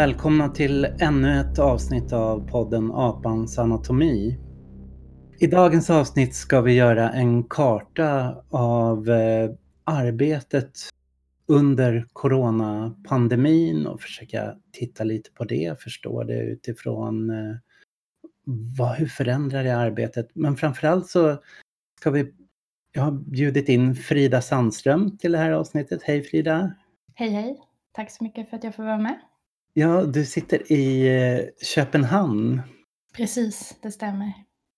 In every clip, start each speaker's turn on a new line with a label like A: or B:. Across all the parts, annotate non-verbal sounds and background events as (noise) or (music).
A: Välkomna till ännu ett avsnitt av podden Apans anatomi. I dagens avsnitt ska vi göra en karta av eh, arbetet under coronapandemin och försöka titta lite på det, förstå det utifrån eh, vad, hur förändrar det arbetet? Men framförallt så ska vi, jag har bjudit in Frida Sandström till det här avsnittet. Hej Frida!
B: Hej hej! Tack så mycket för att jag får vara med.
A: Ja, du sitter i eh, Köpenhamn.
B: Precis, det stämmer.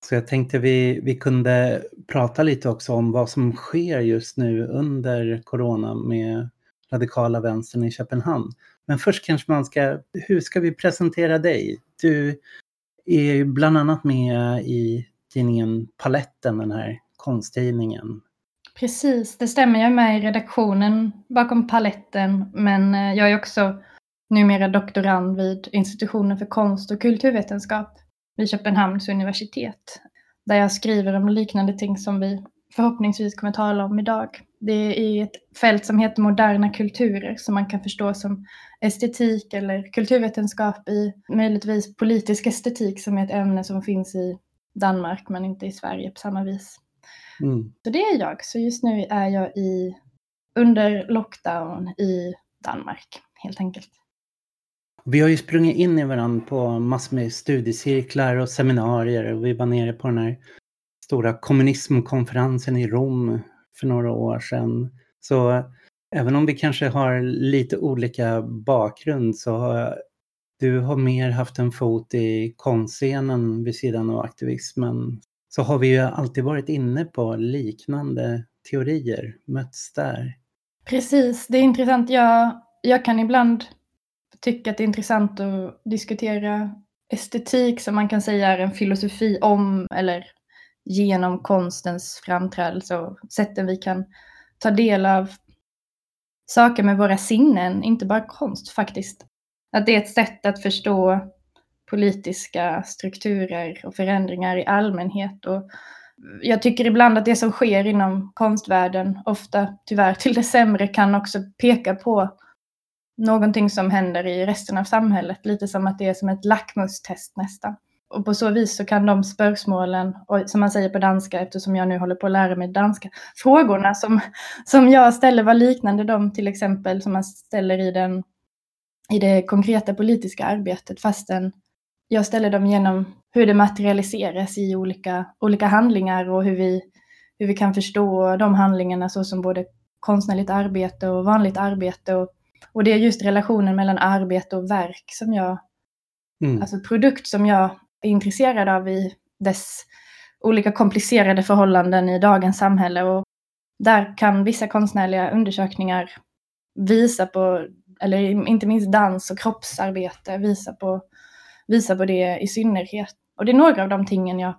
A: Så jag tänkte vi, vi kunde prata lite också om vad som sker just nu under corona med radikala vänstern i Köpenhamn. Men först kanske man ska, hur ska vi presentera dig? Du är ju bland annat med i tidningen Paletten, den här konsttidningen.
B: Precis, det stämmer. Jag är med i redaktionen bakom Paletten, men eh, jag är också numera doktorand vid institutionen för konst och kulturvetenskap vid Köpenhamns universitet. Där jag skriver om liknande ting som vi förhoppningsvis kommer tala om idag. Det är ett fält som heter moderna kulturer som man kan förstå som estetik eller kulturvetenskap i möjligtvis politisk estetik som är ett ämne som finns i Danmark men inte i Sverige på samma vis. Mm. Så det är jag. Så just nu är jag i, under lockdown i Danmark helt enkelt.
A: Vi har ju sprungit in i varandra på massor med studiecirklar och seminarier och vi var nere på den här stora kommunismkonferensen i Rom för några år sedan. Så även om vi kanske har lite olika bakgrund så har du har mer haft en fot i konstscenen vid sidan av aktivismen. Så har vi ju alltid varit inne på liknande teorier, mötts där.
B: Precis, det är intressant. Jag, jag kan ibland tycka att det är intressant att diskutera estetik som man kan säga är en filosofi om eller genom konstens framträdelse och sätten vi kan ta del av saker med våra sinnen, inte bara konst faktiskt. Att det är ett sätt att förstå politiska strukturer och förändringar i allmänhet. Och jag tycker ibland att det som sker inom konstvärlden, ofta tyvärr till det sämre, kan också peka på någonting som händer i resten av samhället. Lite som att det är som ett lackmustest nästan. Och på så vis så kan de spörsmålen, och som man säger på danska eftersom jag nu håller på att lära mig danska, frågorna som, som jag ställer var liknande de till exempel som man ställer i, den, i det konkreta politiska arbetet fastän jag ställer dem genom hur det materialiseras i olika, olika handlingar och hur vi, hur vi kan förstå de handlingarna så som både konstnärligt arbete och vanligt arbete och och det är just relationen mellan arbete och verk som jag, mm. alltså produkt som jag är intresserad av i dess olika komplicerade förhållanden i dagens samhälle. Och där kan vissa konstnärliga undersökningar visa på, eller inte minst dans och kroppsarbete, visa på, visa på det i synnerhet. Och det är några av de tingen jag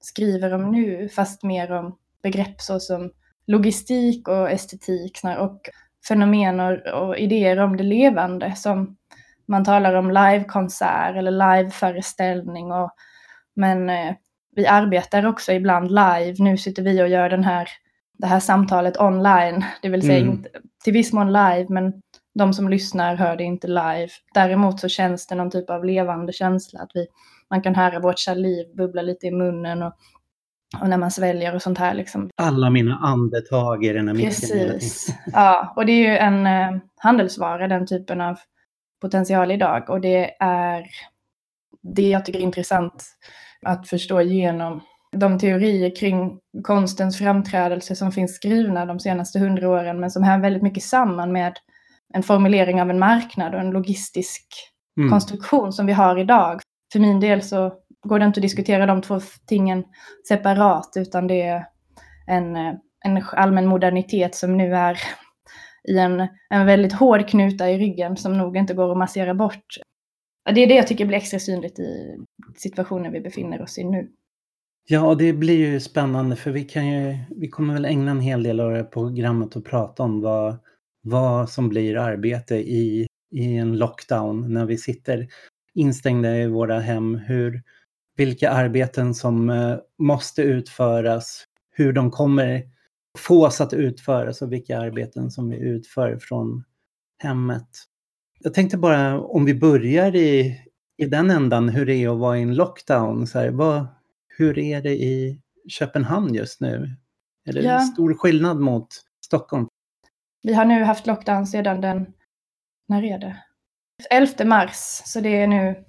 B: skriver om nu, fast mer om begrepp såsom logistik och estetik och fenomen och, och idéer om det levande som man talar om livekonsert eller liveföreställning. Och, men eh, vi arbetar också ibland live. Nu sitter vi och gör den här, det här samtalet online, det vill säga mm. inte, till viss mån live, men de som lyssnar hör det inte live. Däremot så känns det någon typ av levande känsla, att vi, man kan höra vårt saliv bubbla lite i munnen och och när man sväljer och sånt här. Liksom.
A: Alla mina andetag i den här.
B: Precis. Ja, och det är ju en eh, handelsvara, den typen av potential idag. Och det är det jag tycker är intressant att förstå genom de teorier kring konstens framträdelse som finns skrivna de senaste hundra åren, men som hör väldigt mycket samman med en formulering av en marknad och en logistisk mm. konstruktion som vi har idag. För min del så går det inte att diskutera de två tingen separat, utan det är en, en allmän modernitet som nu är i en, en väldigt hård knuta i ryggen som nog inte går att massera bort. Det är det jag tycker blir extra synligt i situationen vi befinner oss i nu.
A: Ja, det blir ju spännande för vi, kan ju, vi kommer väl ägna en hel del av det programmet att prata om vad, vad som blir arbete i, i en lockdown när vi sitter instängda i våra hem. Hur, vilka arbeten som eh, måste utföras, hur de kommer fås att utföras och vilka arbeten som vi utför från hemmet. Jag tänkte bara om vi börjar i, i den ändan hur det är att vara i en lockdown. Så här, vad, hur är det i Köpenhamn just nu? Är det
B: Ja.
A: stor skillnad mot Stockholm?
B: Vi har nu haft lockdown sedan den, när är det? 11 mars, så det är nu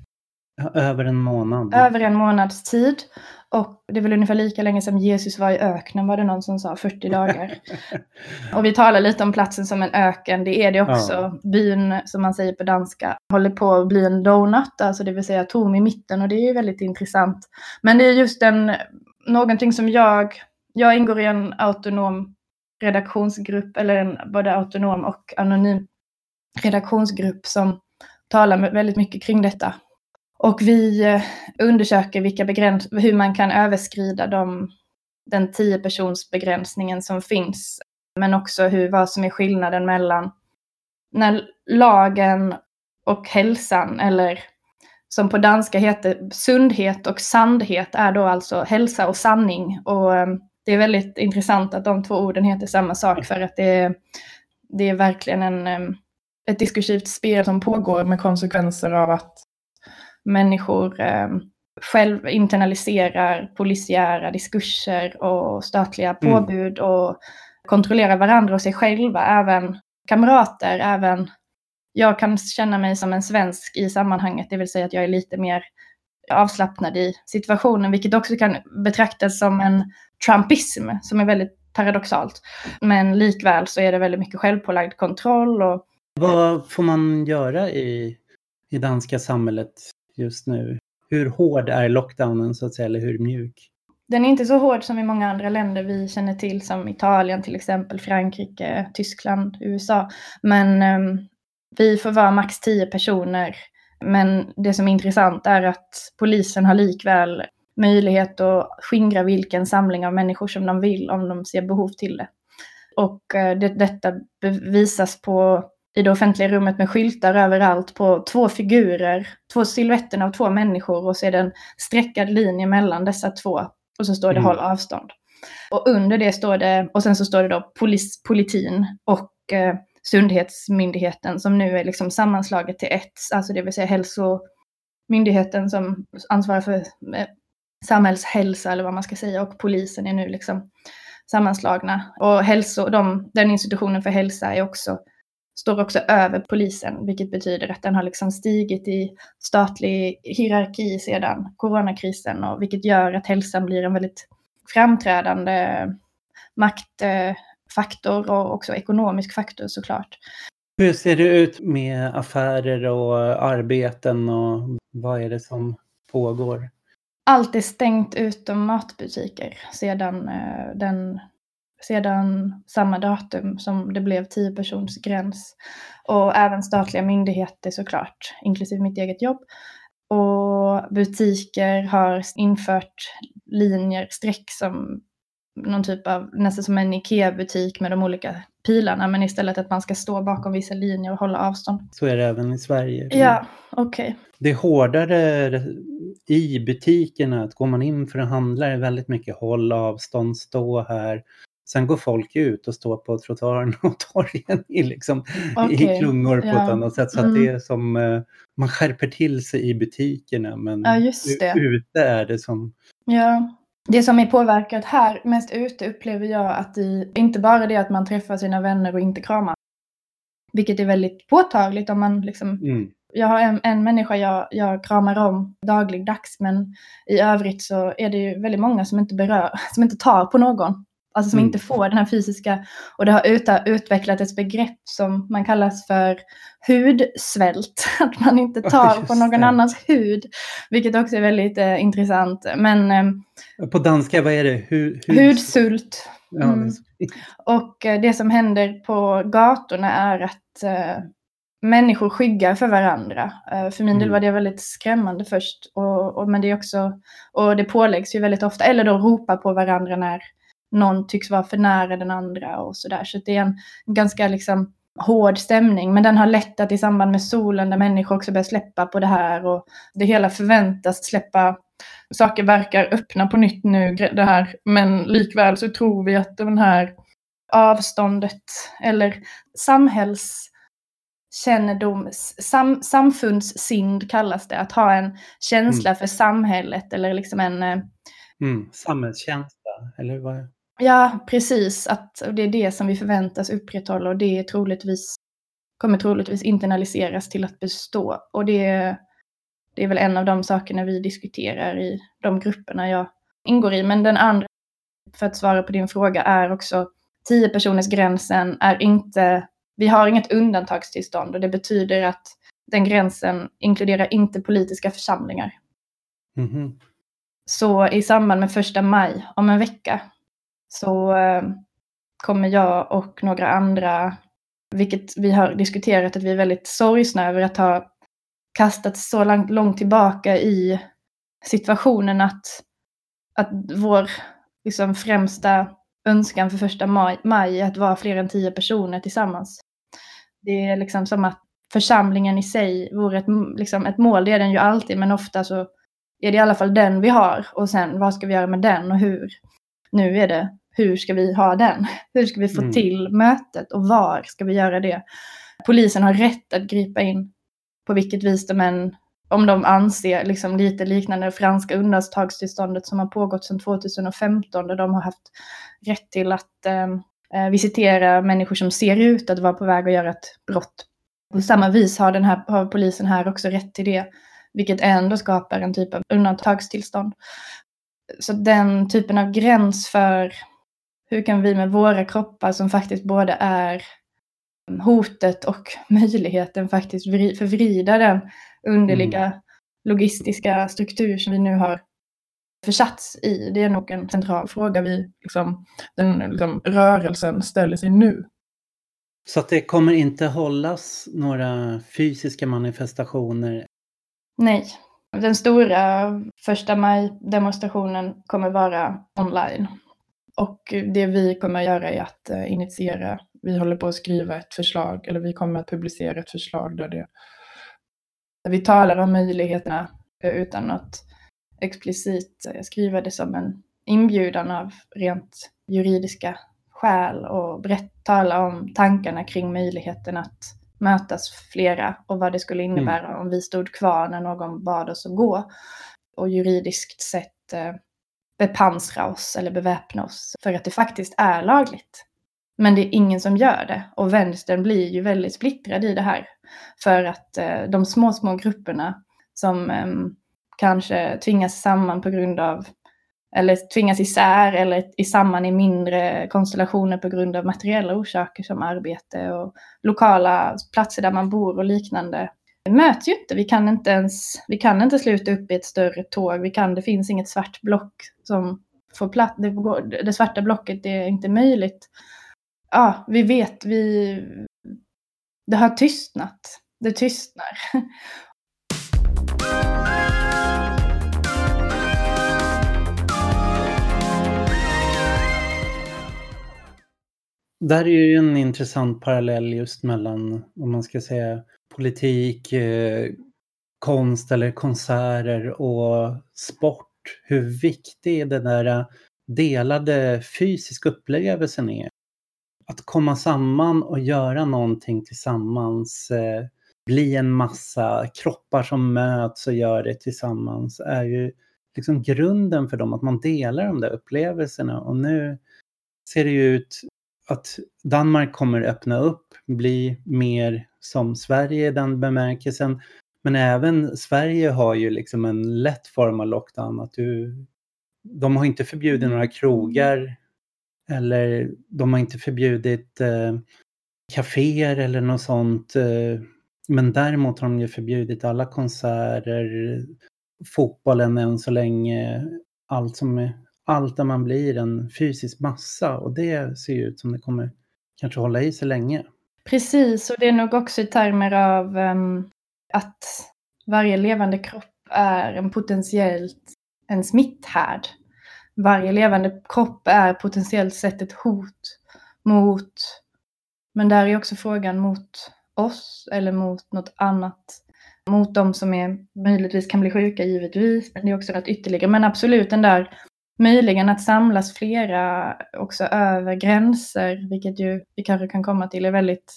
A: Över en månad.
B: över en månads tid. Och det är väl ungefär lika länge som Jesus var i öknen, var det någon som sa, 40 dagar. (laughs) Och vi talar lite om platsen som en öken, det är det också.
A: Ja.
B: Byn, som man säger på danska, håller på att bli en donut, alltså det vill säga tom i mitten och det är ju väldigt intressant. Men det är just en, någonting som jag, jag ingår i en autonom redaktionsgrupp, eller en både autonom och anonym redaktionsgrupp som talar väldigt mycket kring detta. Och vi eh, undersöker vilka begräns hur man kan överskrida de, den 10 persons begränsningen som finns. Men också hur, vad som är skillnaden mellan när lagen och hälsan, eller som på danska heter sundhet och sandhet, är då alltså hälsa och sanning. Och eh, det är väldigt intressant att de två orden heter samma sak för att det är, det är verkligen en, eh, ett diskursivt spel som pågår med konsekvenser av att människor eh, själv internaliserar polisiära diskurser och statliga
A: Mm.
B: påbud och kontrollerar varandra och sig själva, även kamrater, även jag kan känna mig som en svensk i sammanhanget, det vill säga att jag är lite mer avslappnad i situationen, vilket också kan betraktas som en trumpism som är väldigt paradoxalt. Men likväl så är det väldigt mycket självpålagd kontroll och
A: Vad får man göra i, i danska samhället just nu? Hur hård är lockdownen så att säga, eller hur mjuk?
B: Den är inte så hård som i många andra länder vi känner till, som Italien till exempel, Frankrike, Tyskland, USA. Men um, vi får vara max tio personer. Men det som är intressant är att polisen har likväl möjlighet att skingra vilken samling av människor som de vill om de ser behov till det. Och eh, det, detta bevisas på i det offentliga rummet med skyltar överallt på två figurer, två silhuetten av två människor och så är det en streckad linje mellan dessa två och så står det
A: Mm.
B: håll avstånd. Och under det står det, och sen så står det då polis, politin och eh, Sundhetsmyndigheten som nu är liksom sammanslaget till ett, alltså det vill säga hälsomyndigheten som ansvarar för eh, samhällshälsa eller vad man ska säga och polisen är nu liksom sammanslagna. Och hälso, de, den institutionen för hälsa är också, står också över polisen, vilket betyder att den har liksom stigit i statlig hierarki sedan coronakrisen och vilket gör att hälsan blir en väldigt framträdande maktfaktor och också ekonomisk faktor såklart.
A: Hur ser det ut med affärer och arbeten och vad är det som pågår?
B: Allt är stängt utom matbutiker sedan, eh, den, sedan samma datum som det blev 10 persons gräns. Och även statliga myndigheter såklart, inklusive mitt eget jobb. Och butiker har infört linjer, streck som någon typ av, nästan som en IKEA-butik med de olika pilarna, men istället att man ska stå bakom vissa linjer och hålla avstånd.
A: Så är det även i Sverige.
B: Ja, okej.
A: Det är hårdare i butikerna. Att går man in för att handla är väldigt mycket håll avstånd, stå här. Sen går folk ut och står på trottoaren (laughs) och torgen i, liksom, i
B: Okej,
A: klungor på
B: ja.
A: ett annat sätt. Så
B: Mm.
A: det är som, eh, man skärper till sig i butikerna men
B: Ja,
A: ute är det som,
B: Ja. Det som är påverkat här mest ute upplever jag att det inte bara det att man träffar sina vänner och inte kramar. Vilket är väldigt påtagligt om man liksom
A: mm,
B: jag har en, en människa jag, jag kramar om dagligdags men i övrigt så är det ju väldigt många som inte berör, som inte tar på någon. Alltså som
A: Mm.
B: inte får den här fysiska, och det har ut, utvecklat ett begrepp som man kallas för hudsvält. (laughs) Att man inte tar
A: just
B: på någon
A: det.
B: annans hud. Vilket också är väldigt eh, intressant. Men eh,
A: på danska, vad är det? Hu, hud-
B: hudsult. Mm. (laughs) Och eh, det som händer på gatorna är att eh, människor skyggar för varandra. Eh, för min del
A: Mm.
B: var det väldigt skrämmande först. Och, och, men det är också, och det påläggs ju väldigt ofta, eller då ropa på varandra när någon tycks vara för nära den andra och sådär. Så det är en ganska liksom hård stämning. Men den har lättat i samband med solen där människor också börjar släppa på det här. Och det hela förväntas släppa saker verkar öppna på nytt nu, det här. Men likväl så tror vi att den här avståndet eller samhälls, kännedom, sam, samfundssynd kallas det, att ha en känsla mm. för samhället eller liksom en... Eh,
A: mm, samhällskänsla, eller vad?
B: Ja, precis. Att det är det som vi förväntas upprätthålla och det är troligtvis, kommer troligtvis internaliseras till att bestå. Och det, det är väl en av de sakerna vi diskuterar i de grupperna jag ingår i. Men den andra, för att svara på din fråga, är också 10 personers gränsen är inte vi har inget undantagstillstånd och det betyder att den gränsen inkluderar inte politiska församlingar. Mm -hmm. Så i samband med första maj om en vecka så eh, kommer jag och några andra, vilket vi har diskuterat att vi är väldigt sorgsna över att ha kastats så långt, långt tillbaka i situationen att, att vår liksom, främsta önskan för första maj, maj att vara fler än tio personer tillsammans. Det är liksom som att församlingen i sig vore ett, liksom ett mål, det är den ju alltid, men ofta så är det i alla fall den vi har. Och sen vad ska vi göra med den och hur? Nu är det hur ska vi ha den? Hur ska vi få mm. till mötet och var ska vi göra det? Polisen har rätt att gripa in på vilket vis de än om de anser liksom lite liknande det franska undantagstillståndet som har pågått sedan 2015 där de har haft rätt till att eh, visitera människor som ser ut att vara på väg att göra ett brott. På samma vis har, den här, har polisen här också rätt till det, vilket ändå skapar en typ av undantagstillstånd. Så den typen av gräns för hur kan vi med våra kroppar som faktiskt både är hotet och (laughs) möjligheten faktiskt förvrida den underliga mm. logistiska struktur som vi nu har försatts i. Det är nog en central fråga vi, liksom, den liksom, rörelsen ställer sig nu.
A: Så att det kommer inte hållas några fysiska manifestationer?
B: Nej. Den stora första maj-demonstrationen kommer vara online. Och det vi kommer att göra är att eh, initiera, vi håller på att skriva ett förslag, eller vi kommer att publicera ett förslag där, det, där vi talar om möjligheterna eh, utan att explicit eh, skriva det som en inbjudan av rent juridiska skäl och berätt, tala om tankarna kring möjligheten att mötas flera och vad det skulle mm. innebära mm. om vi stod kvar när någon bad oss att gå. Och juridiskt sett bepansra oss eller beväpna oss för att det faktiskt är lagligt. Men det är ingen som gör det och vänstern blir ju väldigt splittrad i det här. För att eh, de små, små grupperna som eh, kanske tvingas samman på grund av eller tvingas isär eller i samman i mindre konstellationer på grund av materiella orsaker som arbete och lokala platser där man bor och liknande möts ju inte. Vi kan inte ens, vi kan inte sluta upp i ett större tåg. Vi kan, det finns inget svart block som får plats. Det, det svarta blocket är inte möjligt. Ja, vi vet, vi, det har tystnat. Det tystnar.
A: Där är ju en intressant parallell just mellan, om man ska säga, politik, eh, konst eller konserter och sport. Hur viktig den där eh, delade fysiska upplevelsen är. Att komma samman och göra någonting tillsammans, eh, bli en massa kroppar som möts och gör det tillsammans är ju liksom grunden för dem, att man delar de där upplevelserna. Och nu ser det ju ut att Danmark kommer öppna upp, bli mer som Sverige i den bemärkelsen. Men även Sverige har ju liksom en lätt form av lockdown. Att du, de har inte förbjudit några krogar eller de har inte förbjudit eh, kaféer eller något sånt. Eh, men däremot har de ju förbjudit alla konserter, fotbollen än så länge, allt som allt där man blir en fysisk massa och det ser ju ut som det kommer kanske hålla i sig länge.
B: Precis, och det är nog också i termer av um, att varje levande kropp är en potentiellt en smitthärd. Varje levande kropp är potentiellt sett ett hot mot, men där är också frågan mot oss eller mot något annat. Mot de som är, möjligtvis kan bli sjuka givetvis, men det är också något ytterligare. Men absolut den där möjligen att samlas flera också över gränser, vilket ju vi kanske kan komma till är väldigt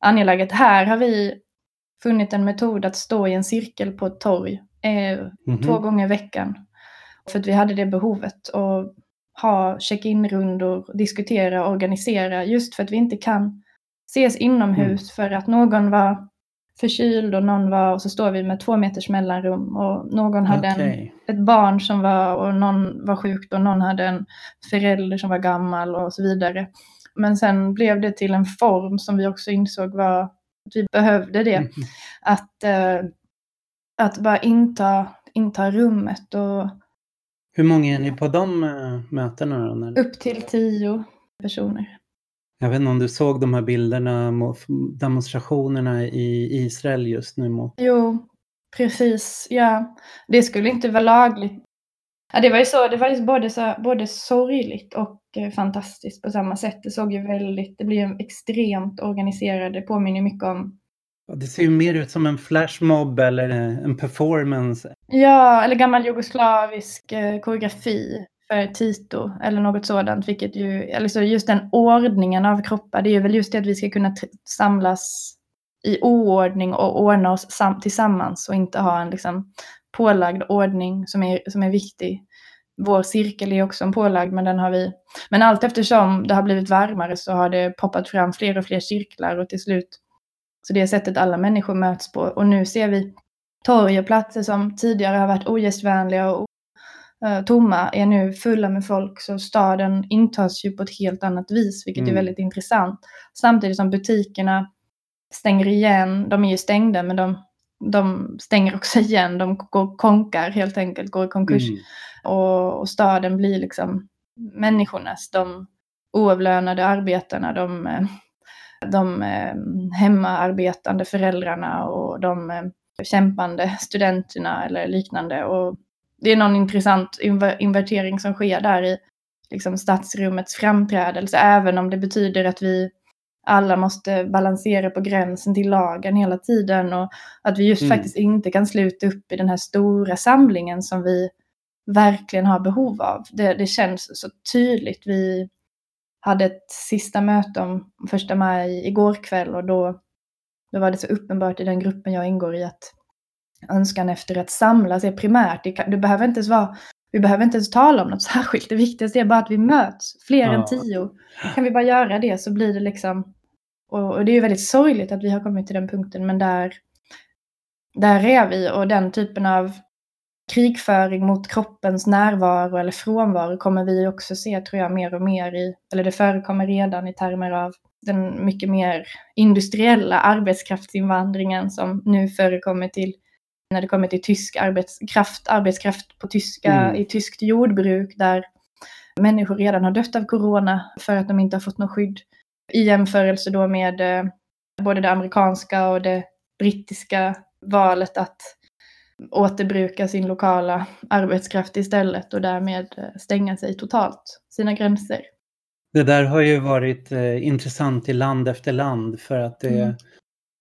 B: angeläget. Här har vi funnit en metod att stå i en cirkel på ett torg eh,
A: Mhm.
B: två gånger i veckan. För att vi hade det behovet. Och ha check-in-rundor, diskutera, organisera. Just för att vi inte kan ses inomhus för att någon var förkyld och någon var, och så står vi med två meters mellanrum och någon hade en,
A: Okej.
B: ett barn som var, och någon var sjukt och någon hade en förälder som var gammal och så vidare. Men sen blev det till en form som vi också insåg var att vi behövde det.
A: Mhm.
B: Att, eh, att bara inta, inta rummet och
A: Hur många är ni på de eh, mötena
B: upp till tio personer.
A: Jag vet inte om du såg de här bilderna, demonstrationerna i Israel just nu.
B: Jo, precis. Ja, det skulle inte vara lagligt. Ja, det var ju så, det var ju både, så, både sorgligt och eh, fantastiskt på samma sätt. Det såg ju väldigt, det blir ju extremt organiserat. Det påminner mycket om,
A: Det ser ju mer ut som en flashmob eller eh, en performance.
B: ja, eller gammal jugoslavisk eh, koreografi för Tito eller något sådant, vilket ju, alltså just den ordningen av kroppar, det är ju väl just det att vi ska kunna samlas i oordning och ordna oss tillsammans och inte ha en liksom pålagd ordning som är, som är viktig. Vår cirkel är också en pålagd, men den har vi... Men allt eftersom det har blivit varmare så har det poppat fram fler och fler cirklar och till slut så det är sättet alla människor möts på. Och nu ser vi torg och platser som tidigare har varit ogästvänliga och tomma är nu fulla med folk. Så staden intas ju på ett helt annat vis, vilket är
A: Mm.
B: väldigt intressant. Samtidigt som butikerna stänger igen. De är ju stängda, men de, de stänger också (laughs) igen. De går konkar helt enkelt, går i konkurs.
A: Mm.
B: Och, och staden blir liksom människornas, de oavlönade arbetarna, de, eh, de eh, hemmaarbetande föräldrarna och de eh, kämpande studenterna eller liknande. Och det är någon intressant inver- invertering som sker där i liksom stadsrummets framträdelse, även om det betyder att vi alla måste balansera på gränsen till lagen hela tiden och att vi just
A: Mm.
B: faktiskt inte kan sluta upp i den här stora samlingen som vi verkligen har behov av. Det, det känns så tydligt. Vi hade ett sista möte om första maj igår kväll och då, då var det så uppenbart i den gruppen jag ingår i att önskan efter att samlas är primärt. Det, kan, det behöver inte ens vara, vi behöver inte ens tala om något (laughs) särskilt. Det viktigaste är bara att vi möts, fler än
A: Ja.
B: tio. Kan vi bara göra det så blir det liksom... Och, och det är ju väldigt sorgligt att vi har kommit till den punkten, men där, där är vi och den typen av krigföring mot kroppens närvaro eller frånvaro kommer vi också se, tror jag, mer och mer i, eller det förekommer redan i termer av den mycket mer industriella arbetskraftsinvandringen som nu förekommer till när det kommer till tysk arbetskraft, arbetskraft på tyska,
A: Mm.
B: i tyskt jordbruk där människor redan har dött av corona för att de inte har fått något skydd. I jämförelse då med eh, både det amerikanska och det brittiska valet att återbruka sin lokala arbetskraft istället och därmed eh, stänga sig totalt sina gränser.
A: Det där har ju varit eh, intressant i land efter land för att det,
B: Mm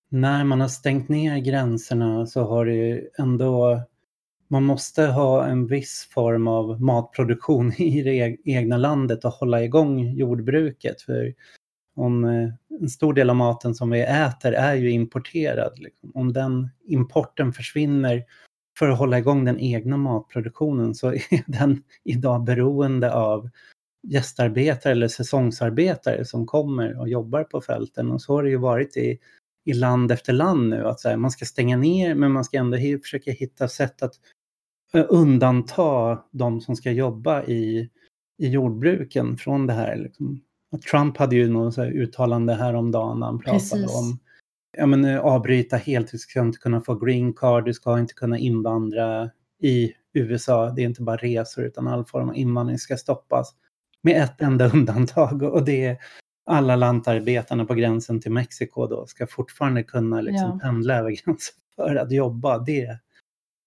A: när man har stängt ner gränserna så har det ju ändå, man måste ha en viss form av matproduktion (laughs) i det e-, egna landet och hålla igång jordbruket. För om eh, en stor del av maten som vi äter är ju importerad. Liksom. Om den importen försvinner för att hålla igång den egna matproduktionen så (laughs) är den idag beroende av gästarbetare eller säsongsarbetare som kommer och jobbar på fälten. Och så har det ju varit i, i land efter land nu. Att här, man ska stänga ner men man ska ändå försöka hitta sätt att eh, undanta de som ska jobba i, i jordbruken från det här. Liksom. Trump hade ju något så här uttalande häromdagen när han pratade
B: Precis.
A: om ja, men, eh, avbryta helt, du ska inte kunna få green card, du ska inte kunna invandra i USA. Det är inte bara resor utan all form av invandring ska stoppas. Med ett enda (laughs) undantag och det är alla lantarbetarna på gränsen till Mexiko då ska fortfarande kunna liksom
B: Ja.
A: pendla över gränsen (laughs) för att jobba. Det,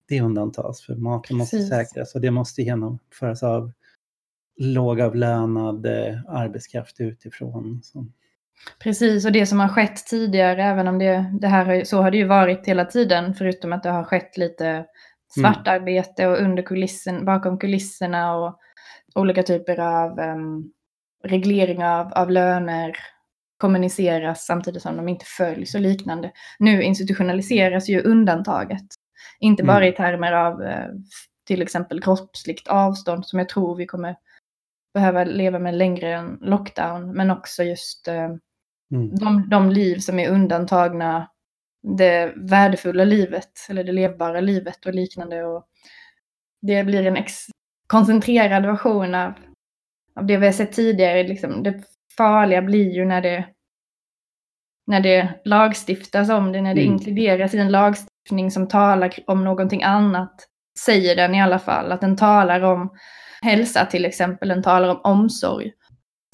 A: det undantas för maten måste
B: Precis.
A: säkras och det måste genomföras av lågavlönad eh, arbetskraft utifrån. Så.
B: Precis, och det som har skett tidigare, även om det, det här så har det ju varit hela tiden, förutom att det har skett lite svartarbete och under kulissen, bakom kulisserna och olika typer av um, reglering av, av löner kommuniceras samtidigt som de inte följs och liknande. Nu institutionaliseras ju undantaget. Inte bara
A: Mm.
B: i termer av eh, till exempel kroppsligt avstånd som jag tror vi kommer behöva leva med längre än lockdown, men också just eh,
A: Mm.
B: de, de liv som är undantagna det värdefulla livet eller det levbara livet och liknande. Och det blir en koncentrerad version av, av det vi har sett tidigare. Liksom, det farliga blir ju när det, när det lagstiftas om det, när det
A: Mm.
B: inkluderas i en lagstiftning som talar om någonting annat. Säger den i alla fall, att den talar om hälsa till exempel, den talar om omsorg.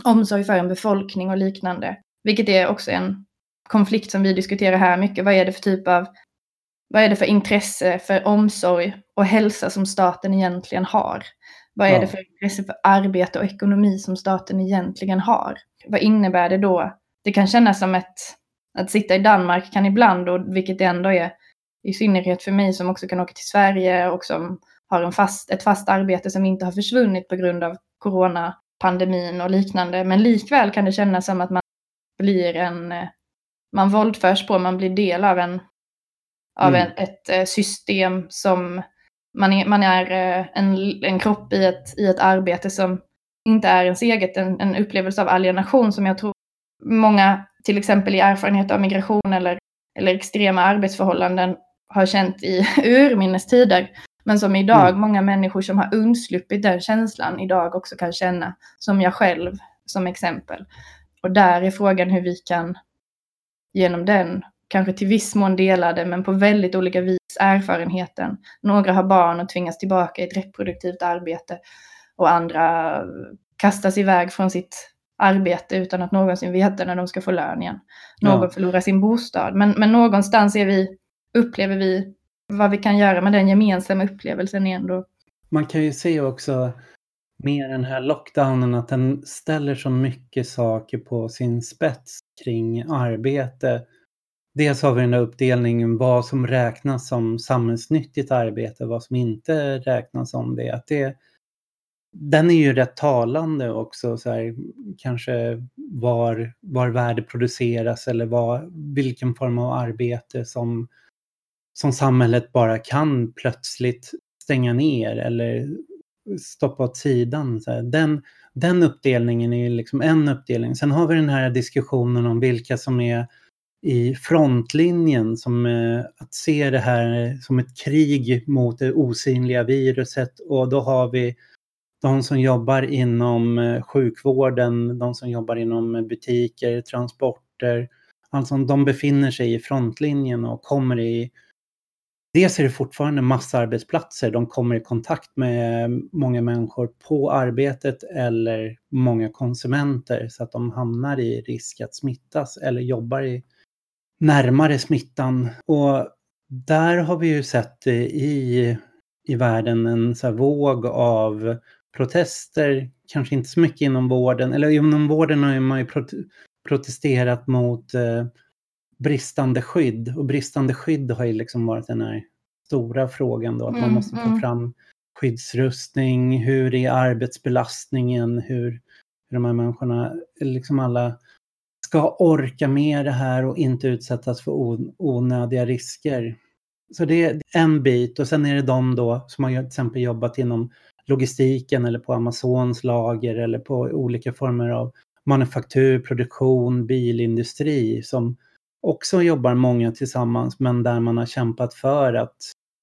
B: Omsorg för en befolkning och liknande. Vilket är också en konflikt som vi diskuterar här mycket. Vad är det för typ av, vad är det för intresse för omsorg och hälsa som staten egentligen har? Vad är
A: Ja.
B: det för intresse för arbete och ekonomi som staten egentligen har? Vad innebär det då? Det kan kännas som ett, att sitta i Danmark kan ibland, och vilket det ändå är, i synnerhet för mig som också kan åka till Sverige och som har en fast, ett fast arbete som inte har försvunnit på grund av coronapandemin och liknande. Men likväl kan det kännas som att man blir en, man våldförs på, man blir del av en, av
A: Mm.
B: en, ett eh, system som man är, man är eh, en, en kropp i ett, i ett arbete som inte är ens eget, en, en upplevelse av alienation som jag tror många, till exempel i erfarenhet av migration eller, eller extrema arbetsförhållanden, har känt i (laughs) urminnes tider. Men som idag,
A: Mm.
B: många människor som har undsluppit den känslan idag också kan känna, som jag själv som exempel. Och där är frågan hur vi kan genom den, kanske till viss mån delade, men på väldigt olika vis erfarenheten. Några har barn och tvingas tillbaka i ett reproduktivt arbete och andra kastas iväg från sitt arbete utan att någonsin veta när de ska få lön igen. Någon
A: Ja.
B: förlorar sin bostad. Men, men någonstans är vi, upplever vi vad vi kan göra med den gemensamma upplevelsen är ändå
A: Man kan ju se också med den här lockdownen att den ställer så mycket saker på sin spets kring arbete. Dels har vi den där uppdelningen vad som räknas som samhällsnyttigt arbete, och vad som inte räknas som det. Att det den är ju rätt talande också, så här, kanske var, var värde produceras eller var, vilken form av arbete som, som samhället bara kan plötsligt stänga ner eller stoppa åt sidan. Så här. Den, den uppdelningen är ju liksom en uppdelning. Sen har vi den här diskussionen om vilka som är i frontlinjen, som eh, att se det här som ett krig mot det osynliga viruset och då har vi de som jobbar inom eh, sjukvården, de som jobbar inom butiker, transporter. Alltså de befinner sig i frontlinjen och kommer i... Dels är det fortfarande massarbetsplatser, de kommer i kontakt med många människor på arbetet eller många konsumenter så att de hamnar i risk att smittas eller jobbar i närmare smittan. Och där har vi ju sett i, i världen en så våg av protester, kanske inte så mycket inom vården, eller inom vården har man ju prot- protesterat mot eh, bristande skydd och bristande skydd har ju liksom varit den här stora frågan då, att man
B: Mm,
A: måste ta
B: mm.
A: fram skyddsrustning, hur är arbetsbelastningen, hur, hur de här människorna, liksom alla ska orka med det här och inte utsättas för onödiga risker. Så det är en bit och sen är det de då som har till exempel jobbat inom logistiken eller på Amazons lager eller på olika former av manufaktur, produktion, bilindustri som också jobbar många tillsammans men där man har kämpat för att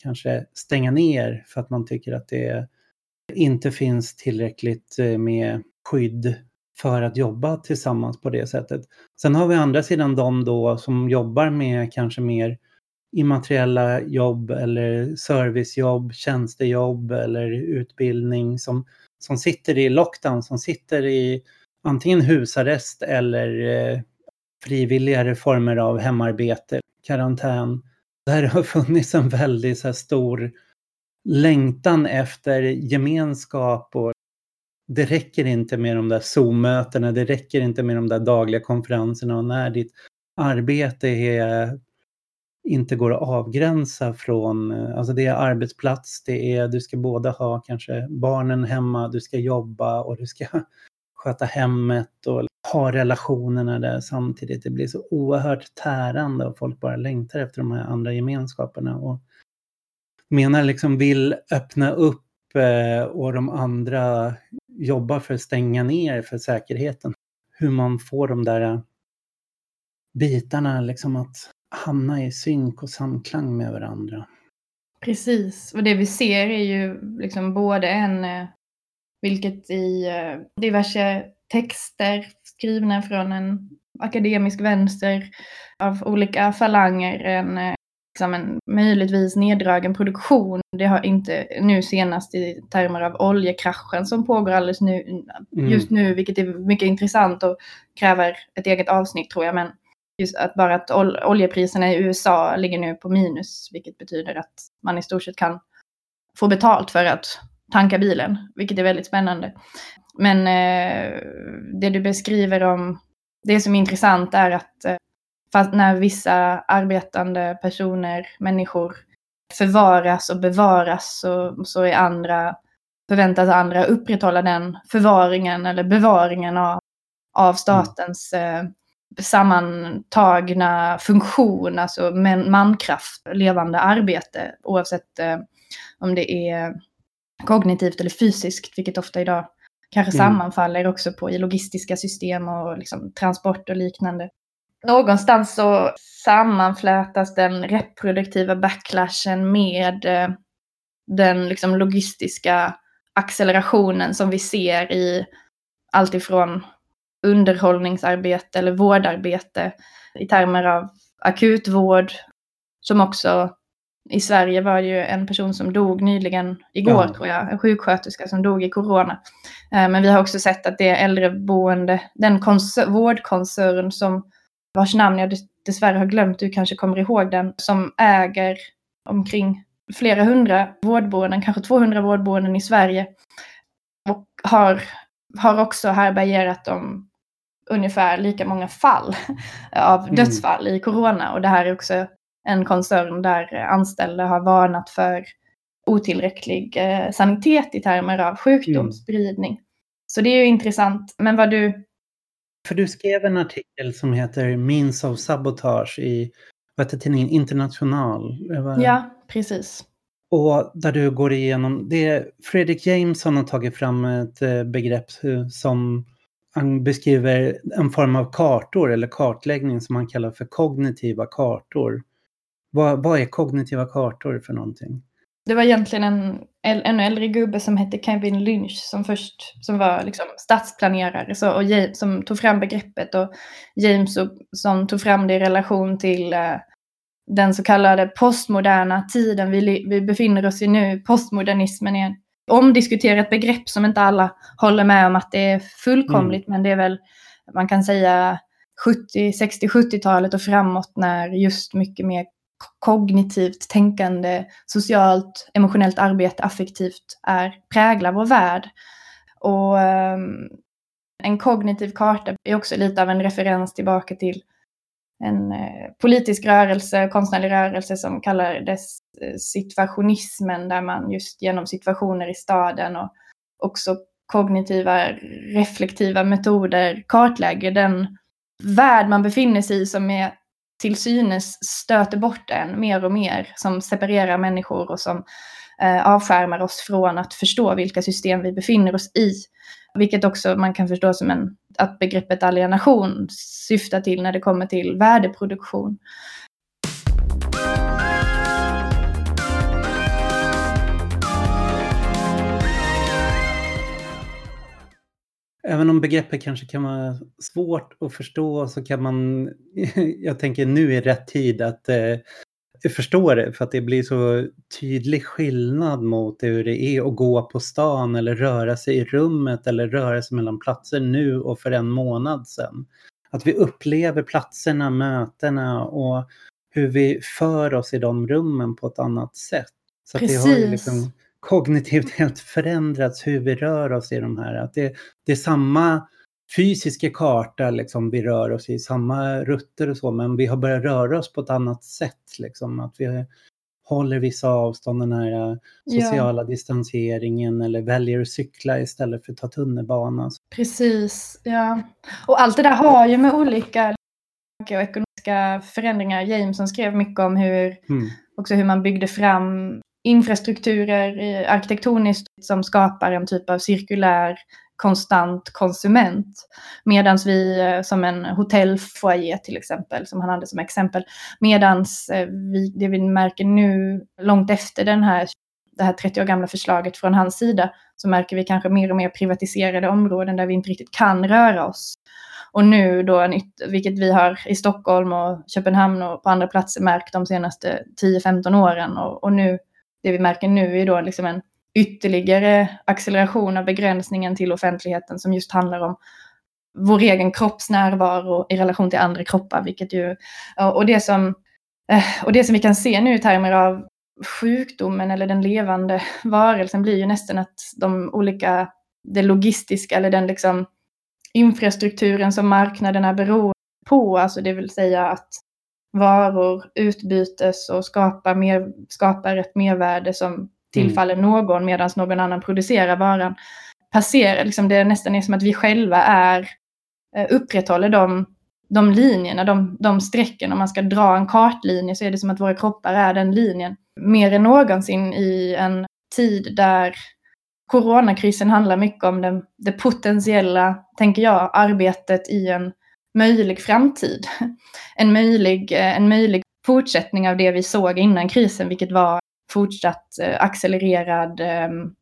A: kanske stänga ner för att man tycker att det inte finns tillräckligt eh, med skydd för att jobba tillsammans på det sättet. Sen har vi andra sidan de då som jobbar med kanske mer immateriella jobb eller servicejobb, tjänstejobb eller utbildning som, som sitter i lockdown, som sitter i antingen husarrest eller eh, frivilligare former av hemarbete, karantän. Där har (laughs) funnits en väldigt så här, stor längtan efter gemenskap och det räcker inte med de där Zoom-mötena, det räcker inte med de där dagliga konferenserna och när ditt arbete är, inte går att avgränsa från, alltså det är arbetsplats, det är, du ska båda ha kanske barnen hemma, du ska jobba och du ska (laughs) sköta hemmet och ha relationerna där samtidigt. Det blir så oerhört tärande och folk bara längtar efter de här andra gemenskaperna. Och menar liksom vill öppna upp eh, och de andra jobbar för att stänga ner för säkerheten. Hur man får de där äh, bitarna liksom att hamna i synk och samklang med varandra.
B: Precis, och det vi ser är ju liksom både en, äh, vilket i äh, diverse texter skrivna från en akademisk vänster av olika falanger, en, liksom en möjligtvis neddragen produktion. Det har inte nu senast i termer av oljekraschen som pågår alldeles nu, mm. just nu, vilket är mycket intressant och kräver ett eget avsnitt tror jag. Men just att bara att ol oljepriserna i USA ligger nu på minus, vilket betyder att man i stort sett kan få betalt för att tanka bilen, vilket är väldigt spännande. Men eh, det du beskriver om, det som är intressant är att eh, fast när vissa arbetande personer, människor, förvaras och bevaras så, så är andra, förväntas andra upprätthålla den förvaringen eller bevaringen av, av statens eh, sammantagna funktion, alltså mankraft, levande arbete, oavsett eh, om det är kognitivt eller fysiskt, vilket ofta idag kanske mm. sammanfaller också på i logistiska system och liksom transport och liknande. Någonstans så sammanflätas den reproduktiva backlashen med eh, den liksom logistiska accelerationen som vi ser i allt ifrån underhållningsarbete eller vårdarbete i termer av akutvård. Som också i Sverige var ju en person som dog nyligen, igår ja. tror jag, en sjuksköterska som dog i corona. Eh, men vi har också sett att det äldreboende, den vårdkoncern som vars namn jag dessvärre har glömt, du kanske kommer ihåg den, som äger omkring flera hundra vårdboenden, kanske 200 vårdboenden i Sverige. Och har, har också härbärgerat om ungefär lika många fall (laughs) av mm. dödsfall i corona. Och det här är också en koncern där anställda har varnat för otillräcklig eh, sanitet i termer av sjukdomsspridning. Mm. Så det är ju intressant. Men vad du...
A: För du skrev en artikel som heter Means of Sabotage i vad heter tidningen International?
B: Ja, precis.
A: Och där du går igenom, det Fredrik Jameson har tagit fram ett eh, begrepp som han beskriver en form av kartor eller kartläggning som han kallar för kognitiva kartor. Vad, vad är kognitiva kartor för någonting?
B: Det var egentligen en ännu äldre gubbe som hette Kevin Lynch som först som var liksom stadsplanerare så, och James, som tog fram begreppet och James och, som tog fram det i relation till uh, den så kallade postmoderna tiden vi, vi befinner oss i nu. Postmodernismen är omdiskuterat begrepp som inte alla håller med om att det är fullkomligt, mm. men det är väl, man kan säga 70, 60, 70-talet och framåt när just mycket mer kognitivt tänkande, socialt, emotionellt arbete, affektivt är, präglar vår värld. Och ehm, en kognitiv karta är också lite av en referens tillbaka till en eh, politisk rörelse, konstnärlig rörelse som kallades eh, situationismen, där man just genom situationer i staden och också kognitiva reflektiva metoder kartlägger den värld man befinner sig i som är till synes stöter bort en mer och mer, som separerar människor och som eh, avskärmar oss från att förstå vilka system vi befinner oss i. Vilket också man kan förstå som en, att begreppet alienation syftar till när det kommer till värdeproduktion.
A: Även om begreppet kanske kan vara svårt att förstå så kan man, (laughs) jag tänker nu är rätt tid att eh, förstå det för att det blir så tydlig skillnad mot hur det är att gå på stan eller röra sig i rummet eller röra sig mellan platser nu och för en månad sedan. Att vi upplever platserna, mötena och hur vi för oss i de rummen på ett annat sätt. Så liksom Precis. det har liksom kognitivt (laughs) helt förändrats hur vi rör oss i de här. Att det, det är samma fysiska karta liksom vi rör oss i, samma rutter och så, men vi har börjat röra oss på ett annat sätt. Liksom. Att vi håller vissa avstånd, den här sociala ja. distanseringen eller väljer att cykla istället för att ta tunnelbana.
B: Precis, ja. Och allt det där har ju med olika och ekonomiska förändringar. Jameson skrev mycket om hur, mm. också hur man byggde fram infrastrukturer eh, arkitektoniskt som skapar en typ av cirkulär konstant konsument. Medan vi eh, som en hotellfoyer till exempel, som han hade som exempel, medan eh, vi, det vi märker nu, långt efter den här, det här 30 år gamla förslaget från hans sida, så märker vi kanske mer och mer privatiserade områden där vi inte riktigt kan röra oss. Och nu då, vilket vi har i Stockholm och Köpenhamn och på andra platser märkt de senaste 10-15 åren. Och, och, nu, det vi märker nu är då liksom en ytterligare acceleration av begränsningen till offentligheten som just handlar om vår egen kroppsnärvaro i relation till andra kroppar. Vilket ju, och, det som, eh, och det som vi kan se nu i termer av sjukdomen eller den levande varelsen blir ju nästan att de olika, det logistiska eller den liksom infrastrukturen som marknaden är beroende på, alltså det vill säga att varor utbytes och skapar, mer, skapar ett mervärde som tillfaller mm. någon medan någon annan producerar varan. Passerar, liksom det nästan är som att vi själva är, eh, upprätthåller de, de linjerna, de, de strecken. Om man ska dra en kartlinje så är det som att våra kroppar är den linjen. Mer än någonsin i en tid där coronakrisen handlar mycket om det, det potentiella, tänker jag, arbetet i en möjlig framtid. En möjlig, eh, en möjlig fortsättning av det vi såg innan krisen, vilket var fortsatt eh, accelererad ehm,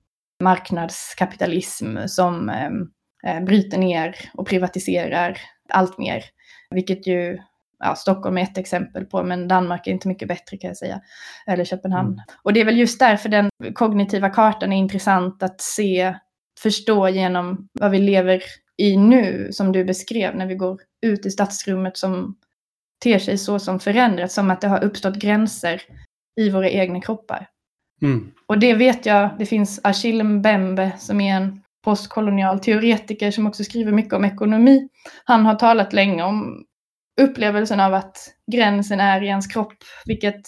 B: marknadskapitalism som ehm, eh, bryter ner och privatiserar allt mer. Vilket ju ja, Stockholm är ett exempel på, men Danmark är inte mycket bättre kan jag säga. Eller Köpenhamn. Mm. Och det är väl just därför den kognitiva kartan är intressant att se, förstå genom vad vi lever i nu, som du beskrev, när vi går ut i stadsrummet som ter sig så som förändrats, som att det har uppstått gränser i våra egna kroppar. Mm. Och det vet jag, det finns Achille Mbembe som är en postkolonial teoretiker som också skriver mycket om ekonomi. Han har talat länge om upplevelsen av att gränsen är i ens kropp, vilket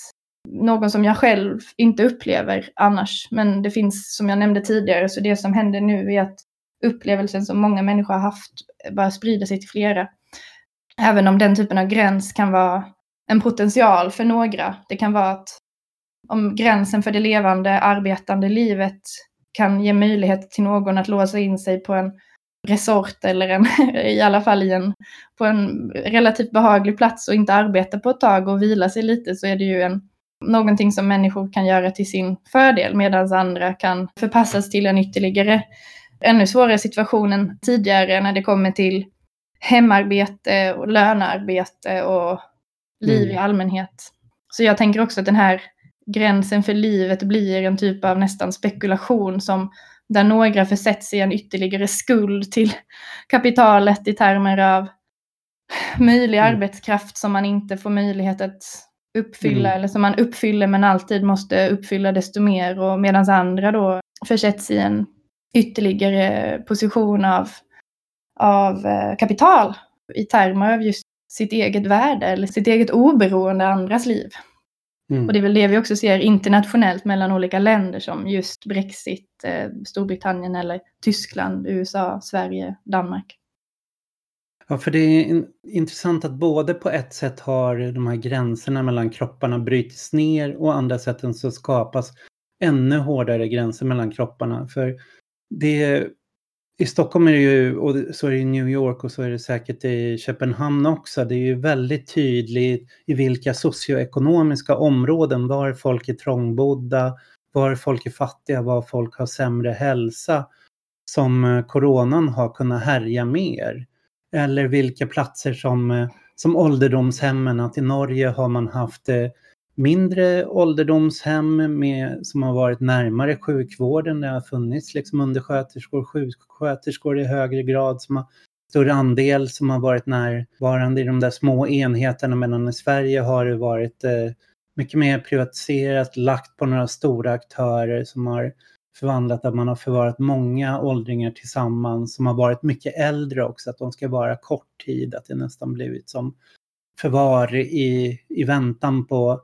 B: någon som jag själv inte upplever annars. Men det finns, som jag nämnde tidigare, så det som händer nu är att upplevelsen som många människor har haft bara sprider sig till flera. Även om den typen av gräns kan vara en potential för några. Det kan vara att om gränsen för det levande, arbetande livet kan ge möjlighet till någon att låsa in sig på en resort eller en, (laughs) i alla fall i en, på en relativt behaglig plats och inte arbeta på ett tag och vila sig lite så är det ju en, någonting som människor kan göra till sin fördel medan andra kan förpassas till en ytterligare ännu svårare situation än tidigare när det kommer till hemarbete och lönearbete och liv mm. i allmänhet. Så jag tänker också att den här gränsen för livet blir en typ av nästan spekulation som där några försätts i en ytterligare skuld till (laughs) kapitalet i termer av möjlig mm. arbetskraft som man inte får möjlighet att uppfylla mm. eller som man uppfyller men alltid måste uppfylla desto mer och medan andra då försätts i en ytterligare position av, av eh, kapital i termer av just sitt eget värde eller sitt eget oberoende andras liv. Mm. Och det är väl det vi också ser internationellt mellan olika länder som just Brexit, eh, Storbritannien eller Tyskland, USA, Sverige, Danmark.
A: Ja, för det är intressant att både på ett sätt har de här gränserna mellan kropparna brutits ner och andra sätten så skapas ännu hårdare gränser mellan kropparna. För det i Stockholm är det ju, och så är det i New York och så är det säkert i Köpenhamn också, det är ju väldigt tydligt i vilka socioekonomiska områden, var folk är trångbodda, var folk är fattiga, var folk har sämre hälsa, som eh, coronan har kunnat härja mer. Eller vilka platser som, eh, som ålderdomshemmen, att i Norge har man haft eh, mindre ålderdomshem med, som har varit närmare sjukvården. Det har funnits liksom undersköterskor, sjuksköterskor i högre grad som har större andel som har varit närvarande i de där små enheterna medan i Sverige har det varit eh, mycket mer privatiserat, lagt på några stora aktörer som har förvandlat att man har förvarat många åldringar tillsammans som har varit mycket äldre också, att de ska vara kort tid, att det nästan blivit som förvar i, i väntan på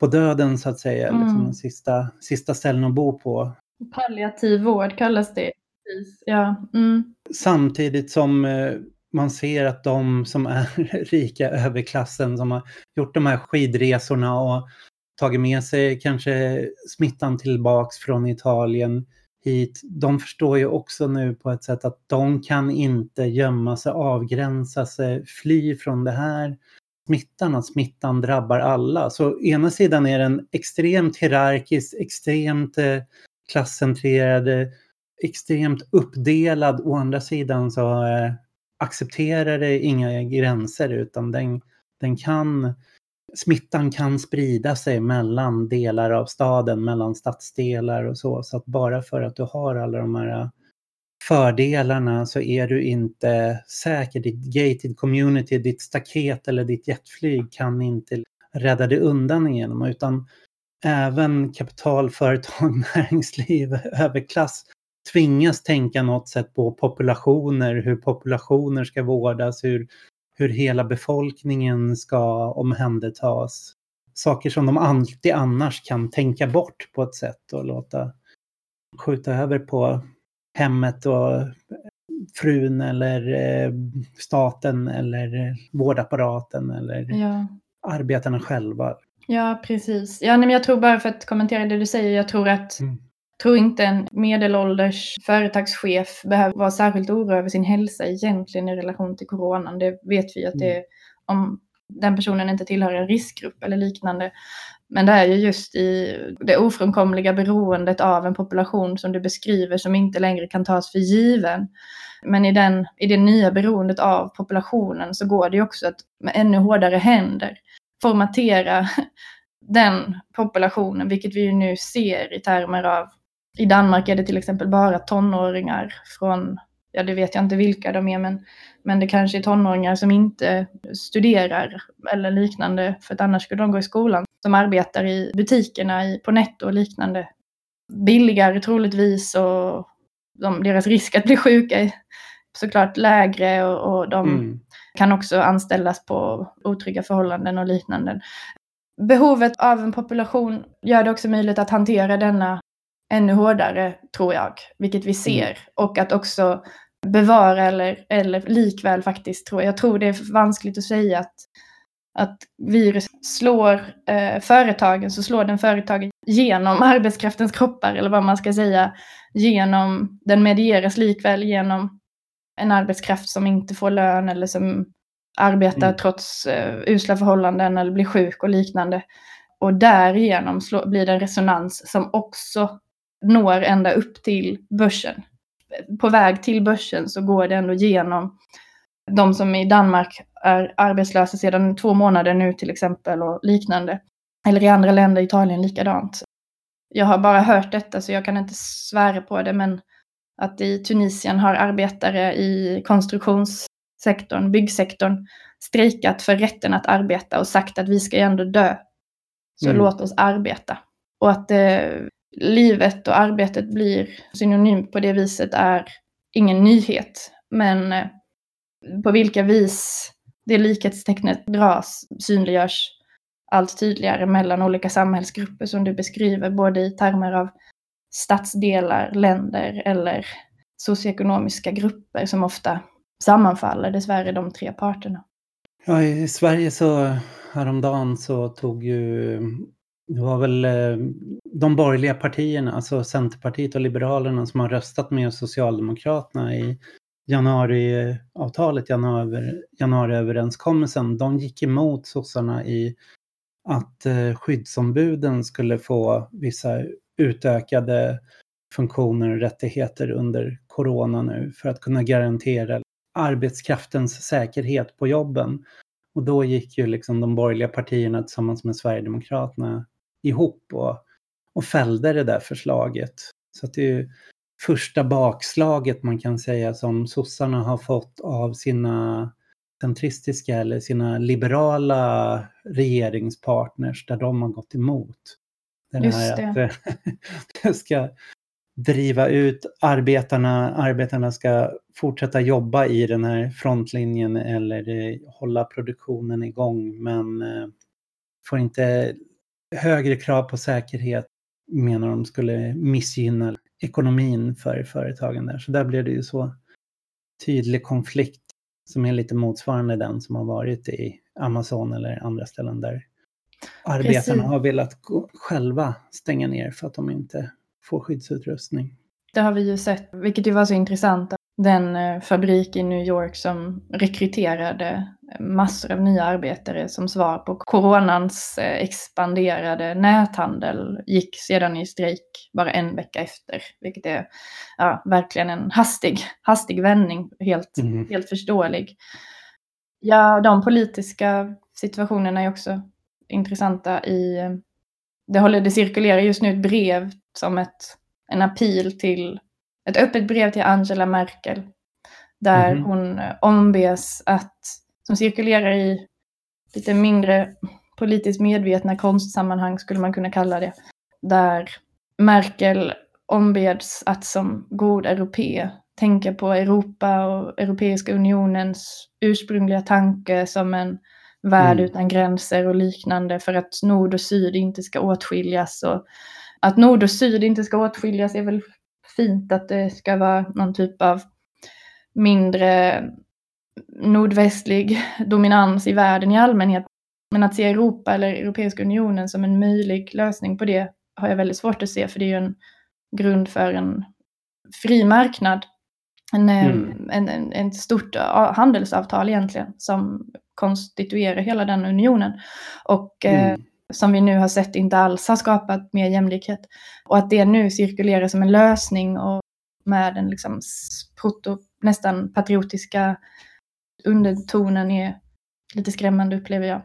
A: på döden så att säga.
B: Mm.
A: Liksom den sista, sista ställen att bo på.
B: Palliativ vård kallas det. Ja. Mm.
A: Samtidigt som eh, man ser att de som är (laughs) rika överklassen som har gjort de här skidresorna och tagit med sig kanske smittan tillbaks från Italien hit. De förstår ju också nu på ett sätt att de kan inte gömma sig, avgränsa sig, fly från det här smittan, att smittan drabbar alla. Så ena sidan är den extremt hierarkisk, extremt eh, klasscentrerad, eh, extremt uppdelad. Å andra sidan så eh, accepterar det inga gränser utan den, den kan smittan kan sprida sig mellan delar av staden, mellan stadsdelar och så. Så att bara för att du har alla de här eh, fördelarna så är du inte säker. Ditt gated community, ditt staket eller ditt jetflyg kan inte rädda dig undan igenom utan även kapitalföretag, (laughs) näringsliv, överklass tvingas tänka något sätt på populationer, hur populationer ska vårdas, hur, hur hela befolkningen ska omhändertas. Saker som de alltid annars kan tänka bort på ett sätt och låta skjuta över på hemmet och frun eller eh, staten eller vårdapparaten eller
B: Ja.
A: arbetarna själva.
B: ja, precis. Ja, men jag tror bara för att kommentera det du säger, jag tror att
A: Mm.
B: tror inte en medelålders företagschef behöver vara särskilt orolig över sin hälsa egentligen i relation till coronan. Det vet vi att det är om den personen inte tillhör en riskgrupp eller liknande. Men det är ju just i det ofrånkomliga beroendet av en population som du beskriver som inte längre kan tas för given. Men i, den, i det nya beroendet av populationen så går det ju också att med ännu hårdare händer formatera (laughs) den populationen, vilket vi ju nu ser i termer av i Danmark är det till exempel bara tonåringar från, ja det vet jag inte vilka de är, men, men det kanske är tonåringar som inte studerar eller liknande, för att annars skulle de gå i skolan, som arbetar i butikerna i, på Netto och liknande. Billigare troligtvis och de, deras risk att bli sjuka är såklart lägre och, och de
A: Mm.
B: kan också anställas på otrygga förhållanden och liknande. Behovet av en population gör det också möjligt att hantera denna ännu hårdare, tror jag, vilket vi ser. Och att också bevara eller, eller likväl faktiskt, tror jag. Jag tror det är vanskligt att säga att, att virus slår eh, företagen, så slår den företagen genom (laughs) arbetskraftens kroppar, eller vad man ska säga, genom, den medieras likväl genom en arbetskraft som inte får lön eller som arbetar
A: Mm.
B: trots eh, usla förhållanden eller blir sjuk och liknande. Och därigenom slå, blir det en resonans som också når ända upp till börsen. På väg till börsen så går det ändå genom de som i Danmark är arbetslösa sedan två månader nu till exempel och liknande. Eller i andra länder, Italien likadant. Jag har bara hört detta så jag kan inte svära på det men att i Tunisien har arbetare i konstruktionssektorn, byggsektorn, strejkat för rätten att arbeta och sagt att vi ska ju ändå dö. Så
A: Mm.
B: låt oss arbeta. Och att eh, livet och arbetet blir synonymt på det viset är ingen nyhet. Men eh, på vilka vis det likhetstecknet dras synliggörs allt tydligare mellan olika samhällsgrupper som du beskriver, både i termer av stadsdelar, länder eller socioekonomiska grupper som ofta sammanfaller, dessvärre, de tre parterna.
A: Ja, i Sverige så häromdagen så tog ju, det var väl eh, de borgerliga partierna, alltså Centerpartiet och Liberalerna som har röstat med Socialdemokraterna i januariavtalet, januari, januariöverenskommelsen. De gick emot sossarna i att eh, skyddsombuden skulle få vissa utökade funktioner och rättigheter under corona nu för att kunna garantera arbetskraftens säkerhet på jobben. Och då gick ju liksom de borgerliga partierna tillsammans med Sverigedemokraterna ihop och, och fällde det där förslaget. Så att det är ju första bakslaget man kan säga som sossarna har fått av sina centristiska eller sina liberala regeringspartners där de har gått emot. Det
B: Just
A: här
B: det.
A: att (laughs) det ska driva ut arbetarna, arbetarna ska fortsätta jobba i den här frontlinjen eller hålla produktionen igång men eh, får inte högre krav på säkerhet menar de skulle missgynna ekonomin för företagen där. Så där blev det ju så tydlig konflikt som är lite motsvarande den som har varit i Amazon eller andra ställen där arbetarna Precis. har velat själva stänga ner för att de inte får skyddsutrustning.
B: Det har vi ju sett, vilket ju var så intressant. Den eh, fabrik i New York som rekryterade massor av nya arbetare som svar på coronans eh, expanderade näthandel gick sedan i strejk bara en vecka efter. Vilket är ja, verkligen en hastig, hastig vändning, helt, mm. helt förståelig. Ja, de politiska situationerna är också intressanta i... Det, håller, det cirkulerar just nu ett brev som ett, en appeal till... Ett öppet brev till Angela Merkel. Där mm. hon ombes att... Som cirkulerar i lite mindre politiskt medvetna konstsammanhang skulle man kunna kalla det. Där Merkel ombeds att som god europé tänka på Europa och Europeiska unionens ursprungliga tanke som en värld mm. utan gränser och liknande för att nord och syd inte ska åtskiljas. Och att nord och syd inte ska åtskiljas är väl fint att det ska vara någon typ av mindre nordvästlig dominans i världen i allmänhet. Men att se Europa eller Europeiska unionen som en möjlig lösning på det har jag väldigt svårt att se, för det är ju en grund för en fri marknad. En, mm. en, en, en stort handelsavtal egentligen som konstituerar hela den unionen. Och eh, mm som vi nu har sett inte alls har skapat mer jämlikhet. Och att det nu cirkulerar som en lösning och med den liksom proto, nästan patriotiska undertonen är lite skrämmande upplever jag.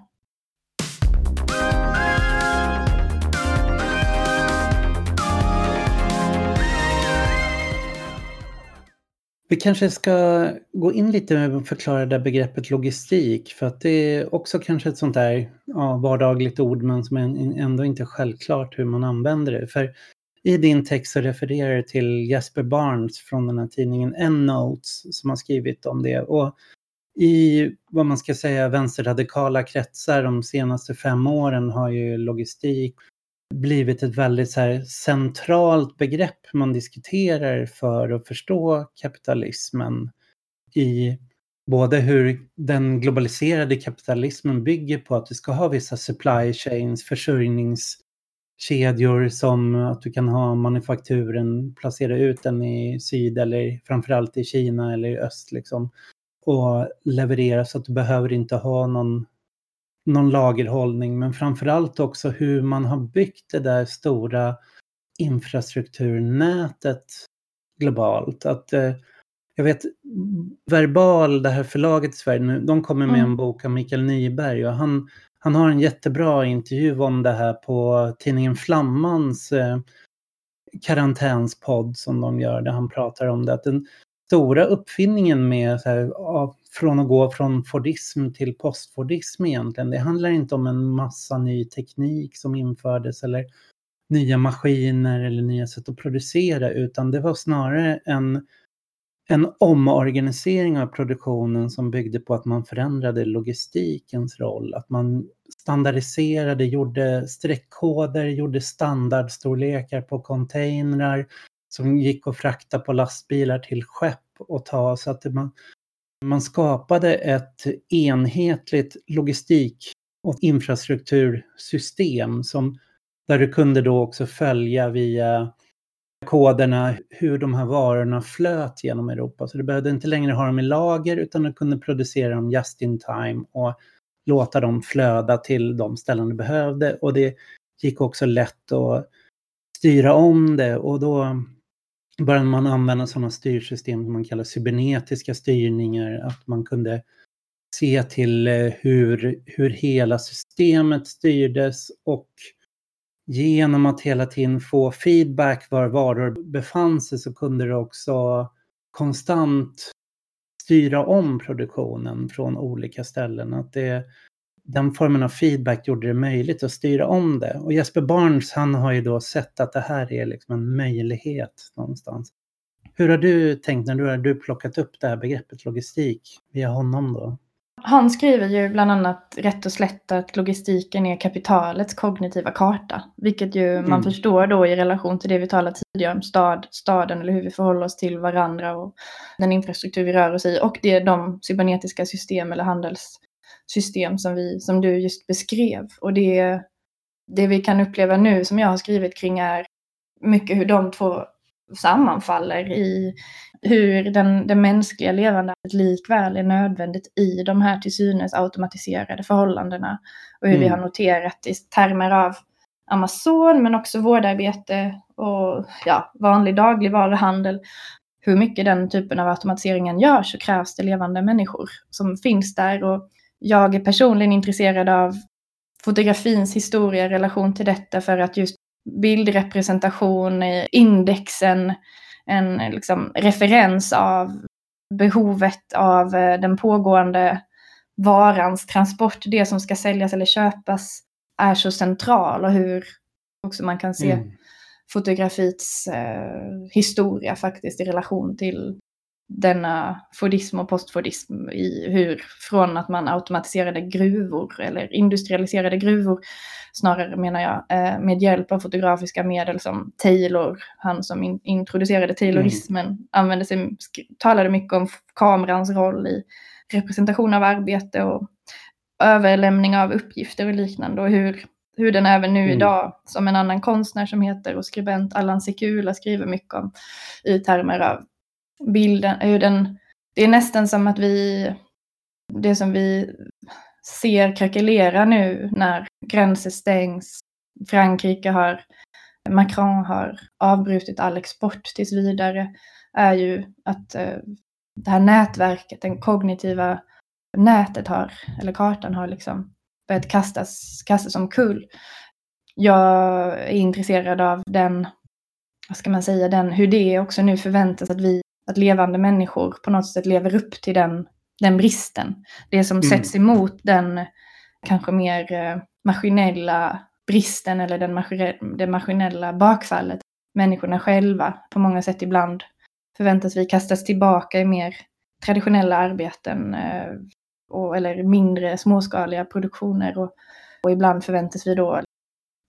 A: Vi kanske ska gå in lite med att förklara det begreppet logistik för att det är också kanske ett sånt där ja, vardagligt ord men som ändå inte är självklart hur man använder det. För i din text så refererar du till Jesper Barnes från den här tidningen N-Notes som har skrivit om det. Och i vad man ska säga vänsterradikala kretsar de senaste fem åren har ju logistik blivit ett väldigt så här, centralt begrepp man diskuterar för att förstå kapitalismen i både hur den globaliserade kapitalismen bygger på att du ska ha vissa supply chains, försörjningskedjor som att du kan ha manufakturen, placera ut den i syd eller framförallt i Kina eller i öst liksom och leverera så att du behöver inte ha någon någon lagerhållning, men framförallt också hur man har byggt det där stora infrastrukturnätet globalt. Att, eh, jag vet, Verbal, det här förlaget i Sverige, nu, de kommer med mm. en bok av Mikael Nyberg och han, han har en jättebra intervju om det här på tidningen Flammans eh, karantänspodd som de gör, där han pratar om det. Att den stora uppfinningen med så här, från att gå från Fordism till postfordism egentligen. Det handlar inte om en massa ny teknik som infördes eller nya maskiner eller nya sätt att producera utan det var snarare en, en omorganisering av produktionen som byggde på att man förändrade logistikens roll. Att man standardiserade, gjorde streckkoder, gjorde standardstorlekar på containrar som gick att frakta på lastbilar till skepp och ta så att man man skapade ett enhetligt logistik och infrastruktursystem som, där du kunde då också följa via koderna hur de här varorna flöt genom Europa. Så du behövde inte längre ha dem i lager utan du kunde producera dem just in time och låta dem flöda till de ställen du behövde. Och det gick också lätt att styra om det och då började man använda sådana styrsystem som man kallar cybernetiska styrningar, att man kunde se till eh, hur, hur hela systemet styrdes och genom att hela tiden få feedback var varor befann sig så kunde det också konstant styra om produktionen från olika ställen. Att det, den formen av feedback gjorde det möjligt att styra om det. Och Jesper Barnes han har ju då sett att det här är liksom en möjlighet någonstans. Hur har du tänkt när du har du plockat upp det här begreppet logistik via honom då?
B: Han skriver ju bland annat rätt och slätt att logistiken är kapitalets kognitiva karta. Vilket ju mm. man förstår då i relation till det vi talade tidigare om stad, staden eller hur vi förhåller oss till varandra och den infrastruktur vi rör oss i. Och det är de cybernetiska system eller handelssystem som, vi, som du just beskrev. Och det, det vi kan uppleva nu som jag har skrivit kring är mycket hur de två sammanfaller i hur den, det mänskliga levandet likväl är nödvändigt i de här till synes automatiserade förhållandena. Och hur mm. vi har noterat i termer av Amazon men också vårdarbete och ja, vanlig dagligvaruhandel. Hur mycket den typen av automatiseringen görs så krävs det levande människor som finns där. Och jag är personligen intresserad av fotografins historia i relation till detta för att just bildrepresentation, indexen, en liksom referens av behovet av eh, den pågående varans transport, det som ska säljas eller köpas, är så central och hur också man kan se mm. fotografits eh, historia faktiskt i relation till denna fordism och postfordism i hur från att man automatiserade gruvor eller industrialiserade gruvor snarare menar jag eh, med hjälp av fotografiska medel som Taylor, han som in, introducerade taylorismen, mm. använde sig, talade mycket om kamerans roll i representation av arbete och överlämning av uppgifter och liknande och hur, hur den även nu mm. idag, som en annan konstnär som heter och skribent Allan Sekula skriver mycket om i termer av bilden, hur den, det är nästan som att vi, det som vi ser krackelera nu när gränser stängs, Frankrike har, Macron har avbrutit all export tills vidare, är ju att eh, det här nätverket, den kognitiva nätet har, eller kartan har liksom börjat kastas, kastas omkull. Jag är intresserad av den, vad ska man säga, den, hur det också nu förväntas att vi att levande människor på något sätt lever upp till den, den bristen. Det som mm. sätts emot den kanske mer eh, maskinella bristen eller den det maskinella bakfallet. Människorna själva på många sätt ibland förväntas vi kastas tillbaka i mer traditionella arbeten eh, och, eller mindre småskaliga produktioner. Och, och ibland förväntas vi då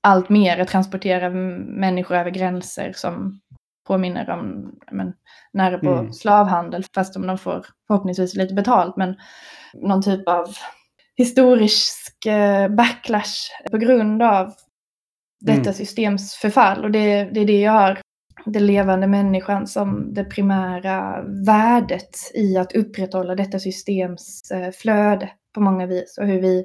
B: allt mer transportera människor över gränser som påminner om men, nära på mm. slavhandel, fast om de får förhoppningsvis lite betalt. Men någon typ av historisk eh, backlash på grund av detta mm. systems förfall. Och det, det är det jag har, den levande människan som det primära värdet i att upprätthålla detta systems eh, flöde på många vis. Och hur vi,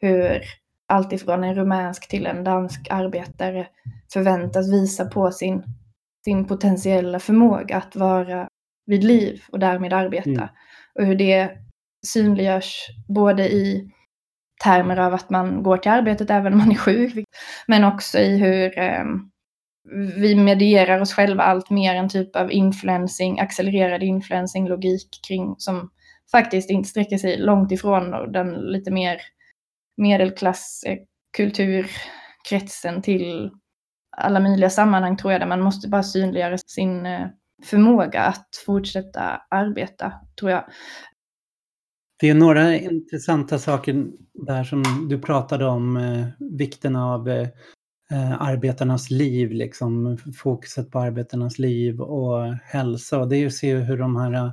B: hur alltifrån en rumänsk till en dansk arbetare förväntas visa på sin sin potentiella förmåga att vara vid liv och därmed arbeta. Mm. Och hur det synliggörs både i termer av att man går till arbetet även om man är sjuk, men också i hur eh, vi medierar oss själva allt mer en typ av influencing, accelererad influencing-logik kring som faktiskt inte sträcker sig långt ifrån den lite mer medelklass kulturkretsen till alla möjliga sammanhang tror jag där man måste bara synliggöra sin eh, förmåga att fortsätta arbeta, tror jag.
A: Det är några intressanta saker där som du pratade om, eh, vikten av eh, eh arbetarnas liv, liksom, fokuset på arbetarnas liv och hälsa. Och det är ju att se hur de här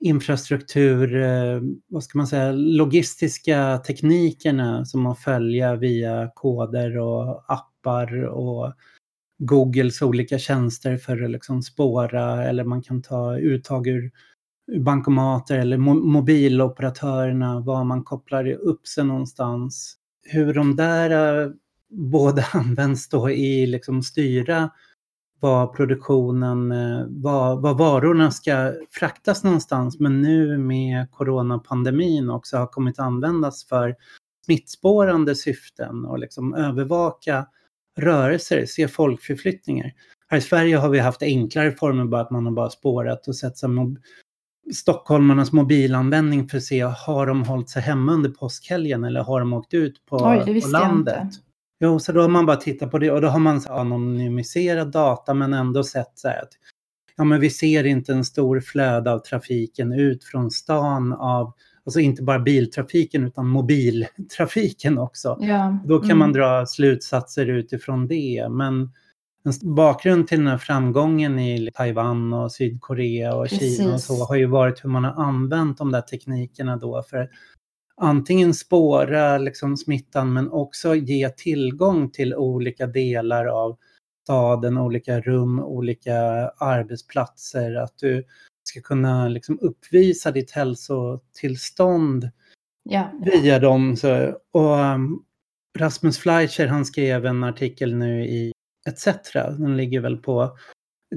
A: infrastruktur, eh, vad ska man säga, logistiska teknikerna som man följer via koder och appar och Googles olika tjänster för att liksom spåra eller man kan ta uttag ur, bankomater eller mo mobiloperatörerna, var man kopplar upp sig någonstans. Hur de där eh, (laughs) båda både används då i liksom styra var produktionen, eh, var, var varorna ska fraktas någonstans. Men nu med coronapandemin också har kommit att användas för smittspårande syften och liksom övervaka rörelser, se folkförflyttningar. Här i Sverige har vi haft enklare former, bara att man har bara spårat och sett mob stockholmarnas mobilanvändning för att se, har de hållit sig hemma under påskhelgen eller har de åkt ut på, Oj, på landet? Jo, så då har man bara tittat på det och då har man så anonymiserad data men ändå sett så här att ja, men vi ser inte en stor flöde av trafiken ut från stan av, alltså inte bara biltrafiken utan mobiltrafiken också.
B: Ja.
A: Då kan
B: mm.
A: man dra slutsatser utifrån det. Men en bakgrund till den här framgången i Taiwan och Sydkorea och
B: Precis.
A: Kina och så har ju varit hur man har använt de där teknikerna då för antingen spåra liksom smittan men också ge tillgång till olika delar av staden, olika rum, olika arbetsplatser. Att du ska kunna liksom uppvisa ditt hälsotillstånd
B: Ja.
A: via dem. Så, och um, Rasmus Fleischer han skrev en artikel nu i ETC. Den ligger väl på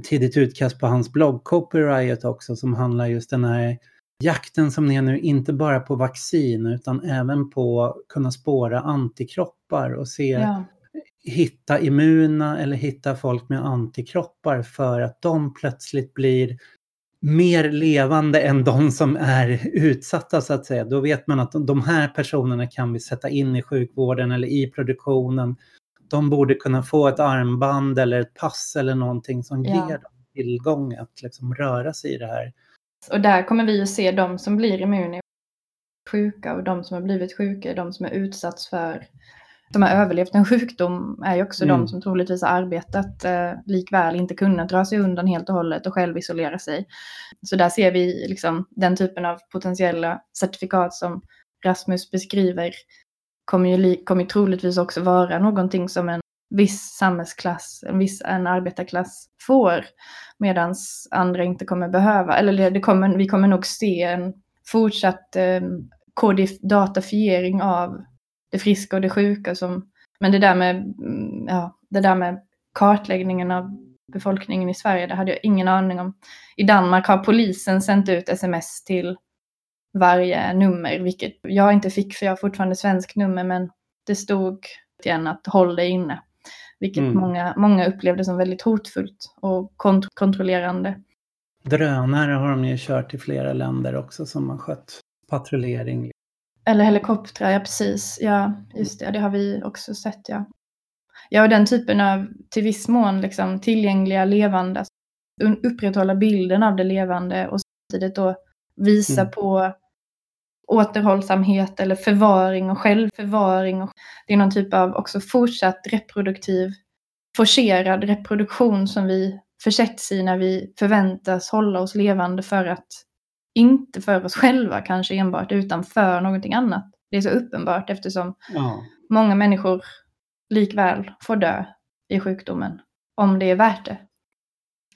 A: tidigt utkast på hans blogg Copyright också som handlar just den här jakten som är nu inte bara på vaccin utan även på att kunna spåra antikroppar och se
B: Ja.
A: hitta immuna eller hitta folk med antikroppar för att de plötsligt blir mer levande än de som är utsatta så att säga. Då vet man att de här personerna kan vi sätta in i sjukvården eller i produktionen. De borde kunna få ett armband eller ett pass eller någonting som
B: Ja.
A: ger dem tillgång att liksom röra sig i det här.
B: Och där kommer vi att se de som blir immuna sjuka och de som har blivit sjuka, de som är utsatts för, som har överlevt en sjukdom är ju också
A: Mm.
B: de som troligtvis har arbetat eh, likväl inte kunnat dra sig undan helt och hållet och själv isolera sig. Så där ser vi liksom den typen av potentiella certifikat som Rasmus beskriver kommer ju, kommer ju troligtvis också vara någonting som en viss samhällsklass, en viss en arbetarklass får medan andra inte kommer behöva. Eller det- det kommer, vi kommer nog se en fortsatt eh, kodif- datafiering av det friska och det sjuka. Som, men det där, med, mm, ja, det där med kartläggningen av befolkningen i Sverige, det hade jag ingen aning om. I Danmark har polisen sänt ut sms till varje nummer, vilket jag inte fick för jag har fortfarande svensk nummer, men det stod igen att håll dig inne. Vilket
A: Mm.
B: många, många upplevde som väldigt hotfullt och kont- kontrollerande.
A: Drönare har de ju kört i flera länder också som har skött patrullering.
B: Eller helikoptrar, ja precis. Ja, just det. Det har vi också sett, ja. Ja, och den typen av, till viss mån, liksom, tillgängliga, levande, alltså, upprätthålla bilden av det levande och samtidigt då visa
A: Mm.
B: på återhållsamhet eller förvaring och självförvaring. Och det är någon typ av också fortsatt reproduktiv, forcerad reproduktion som vi försätts i när vi förväntas hålla oss levande för att, inte för oss själva kanske enbart, utan för någonting annat. Det är så uppenbart eftersom
A: Ja.
B: många människor likväl får dö i sjukdomen, om det är värt det.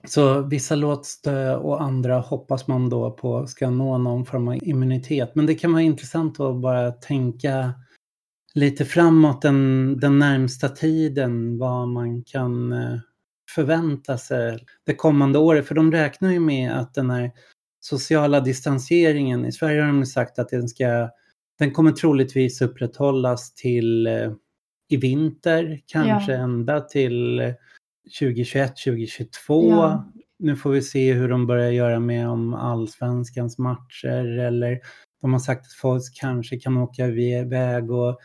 A: Så vissa låts dö och andra hoppas man då på ska nå någon form av immunitet. Men det kan vara intressant att bara tänka lite framåt den, den närmsta tiden, vad man kan eh, förvänta sig det kommande året. För de räknar ju med att den här sociala distanseringen, i Sverige har de sagt att den ska, den kommer troligtvis upprätthållas till eh, i vinter, kanske
B: Ja.
A: ända till eh, 2021, 2022.
B: Ja.
A: Nu får vi se hur de börjar göra med om allsvenskans matcher eller de har sagt att folk kanske kan åka iväg och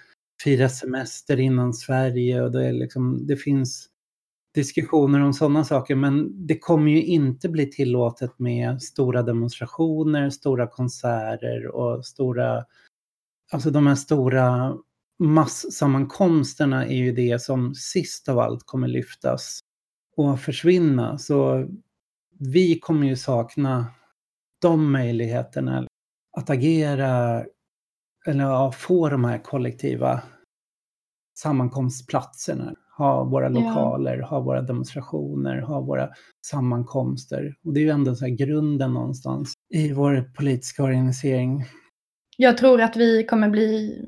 A: fira semester innan Sverige och det, liksom, det finns diskussioner om sådana saker men det kommer ju inte bli tillåtet med stora demonstrationer, stora konserter och stora, alltså de här stora massammankomsterna är ju det som sist av allt kommer lyftas och försvinna. Så vi kommer ju sakna de möjligheterna att agera eller ja, få de här kollektiva sammankomstplatserna. Ha våra
B: Ja.
A: lokaler, ha våra demonstrationer, ha våra sammankomster. Och det är ju ändå så grunden någonstans i vår politiska organisering.
B: Jag tror att vi kommer bli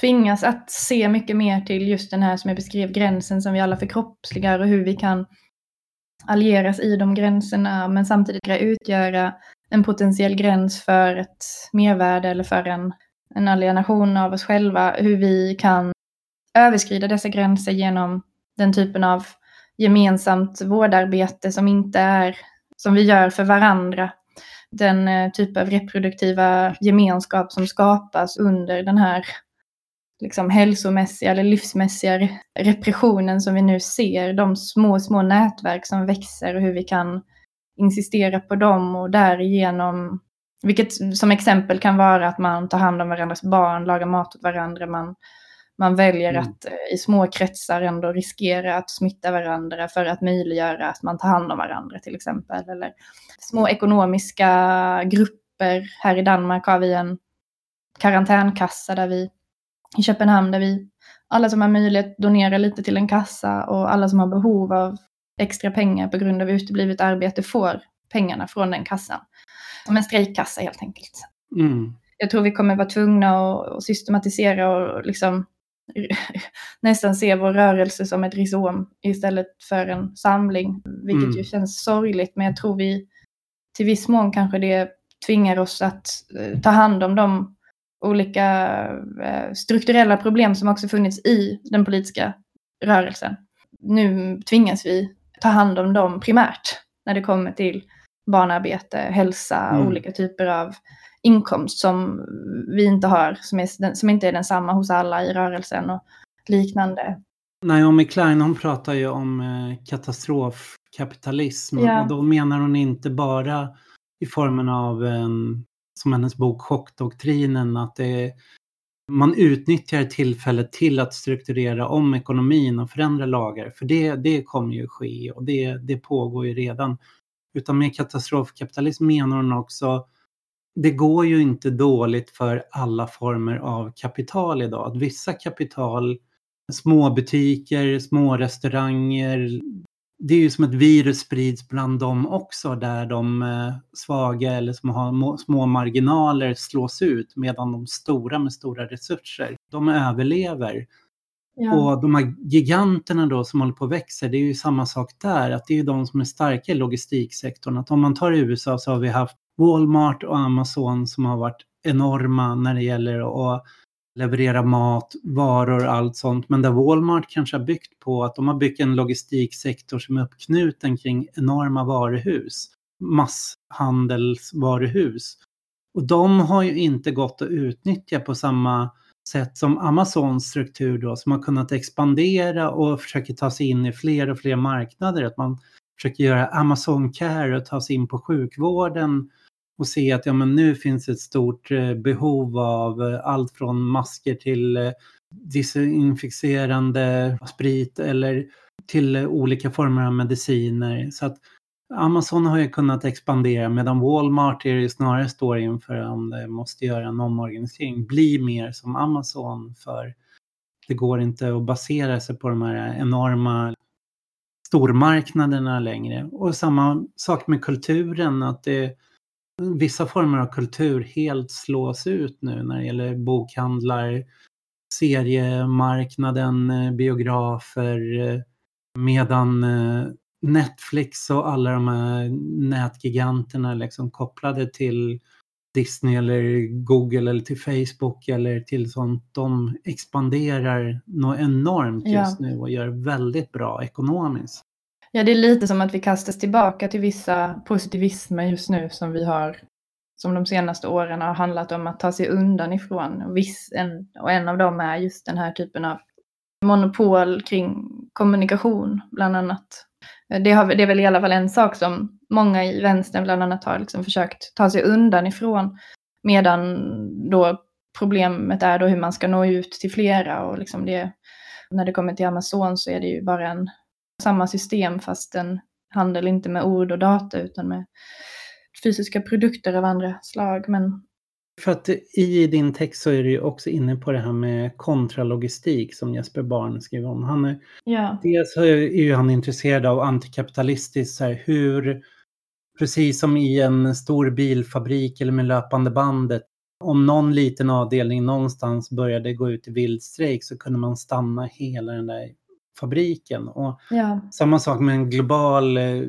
B: tvingas att se mycket mer till just den här som jag beskrev, gränsen som vi alla förkroppsligar och hur vi kan allieras i de gränserna men samtidigt utgöra en potentiell gräns för ett mervärde eller för en, en alienation av oss själva. Hur vi kan överskrida dessa gränser genom den typen av gemensamt vårdarbete som inte är som vi gör för varandra. Den eh, typ av reproduktiva gemenskap som skapas under den här liksom hälsomässiga eller livsmässiga re- repressionen som vi nu ser. De små, små nätverk som växer och hur vi kan insistera på dem och därigenom Vilket som exempel kan vara att man tar hand om varandras barn, lagar mat åt varandra, man, man väljer mm. att i små kretsar ändå riskera att smitta varandra för att möjliggöra att man tar hand om varandra till exempel. Eller små ekonomiska grupper. Här i Danmark har vi en karantänkassa där vi i Köpenhamn där vi alla som har möjlighet donerar lite till en kassa och alla som har behov av extra pengar på grund av uteblivet arbete får pengarna från den kassan. Som en strejkkassa helt enkelt. Mm. Jag tror vi kommer vara tvungna att systematisera och liksom (laughs) nästan se vår rörelse som ett rhizom istället för en samling. Vilket mm. ju känns sorgligt, men jag tror vi till viss mån kanske det tvingar oss att eh, ta hand om de olika eh, strukturella problem som också funnits i den politiska rörelsen. Nu tvingas vi ta hand om dem primärt när det kommer till barnarbete, hälsa, mm. olika typer av inkomst som vi inte har, som, är, som inte är densamma hos alla i rörelsen och liknande.
A: Naomi Klein hon pratar ju om eh, katastrofkapitalism ja. och då menar hon inte bara i formen av, som hennes bok Chockdoktrinen, att det man utnyttjar tillfället till att strukturera om ekonomin och förändra lagar. För det, det kommer ju ske och det, det pågår ju redan. Utan med katastrofkapitalism menar hon också det går ju inte dåligt för alla former av kapital idag. Att vissa kapital, små butiker, små restauranger, det är ju som ett virus sprids bland dem också där de eh, svaga eller som har små marginaler slås ut medan de stora med stora resurser, de överlever. Ja. Och de här giganterna då som håller på att växa, det är ju samma sak där, att det är de som är starka i logistiksektorn. Att om man tar USA så har vi haft Walmart och Amazon som har varit enorma när det gäller att leverera mat, varor och allt sånt. Men där Walmart kanske har byggt på att de har byggt en logistiksektor som är uppknuten kring enorma varuhus, masshandelsvaruhus. Och de har ju inte gått att utnyttja på samma sätt som Amazons struktur då, som har kunnat expandera och försöker ta sig in i fler och fler marknader. Att man försöker göra Amazon Care och ta sig in på sjukvården och se att ja, men nu finns ett stort eh, behov av eh, allt från masker till eh, desinficerande sprit eller till eh, olika former av mediciner. Så att Amazon har ju kunnat expandera medan Walmart är snarare står inför om det måste göra en omorganisering, bli mer som Amazon för det går inte att basera sig på de här enorma stormarknaderna längre. Och samma sak med kulturen, att det vissa former av kultur helt slås ut nu när det gäller bokhandlar, seriemarknaden, eh, biografer, eh, medan eh, Netflix och alla de här nätgiganterna liksom kopplade till Disney eller Google eller till Facebook eller till sånt, de expanderar något enormt just ja. nu och gör väldigt bra ekonomiskt.
B: Ja, det är lite som att vi kastas tillbaka till vissa positivismer just nu som vi har, som de senaste åren har handlat om att ta sig undan ifrån. Och, viss, en, och en av dem är just den här typen av monopol kring kommunikation, bland annat. Det, har, det är väl i alla fall en sak som många i vänstern bland annat har liksom försökt ta sig undan ifrån. Medan då problemet är då hur man ska nå ut till flera och liksom det, när det kommer till Amazon så är det ju bara en samma system fast en handel inte med ord och data utan med fysiska produkter av andra slag. Men...
A: För att i din text så är du ju också inne på det här med kontralogistik som Jesper Barn skriver om. Han är, ja. Dels är ju han intresserad av antikapitalistiskt, så här, hur, precis som i en stor bilfabrik eller med löpande bandet, om någon liten avdelning någonstans började gå ut i vildstrejk så kunde man stanna hela den där fabriken. Och ja. Samma sak med en global eh,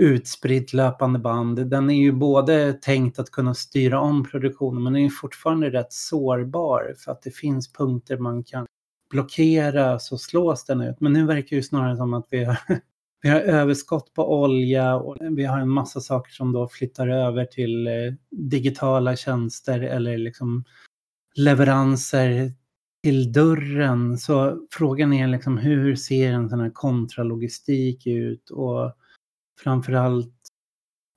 A: utspridd löpande band. Den är ju både tänkt att kunna styra om produktionen men den är fortfarande rätt sårbar för att det finns punkter man kan blockera så slås den ut. Men nu verkar det ju snarare som att vi har, (laughs) vi har överskott på olja och vi har en massa saker som då flyttar över till eh, digitala tjänster eller liksom leveranser till dörren. Så frågan är liksom hur ser en sån här kontralogistik ut och framförallt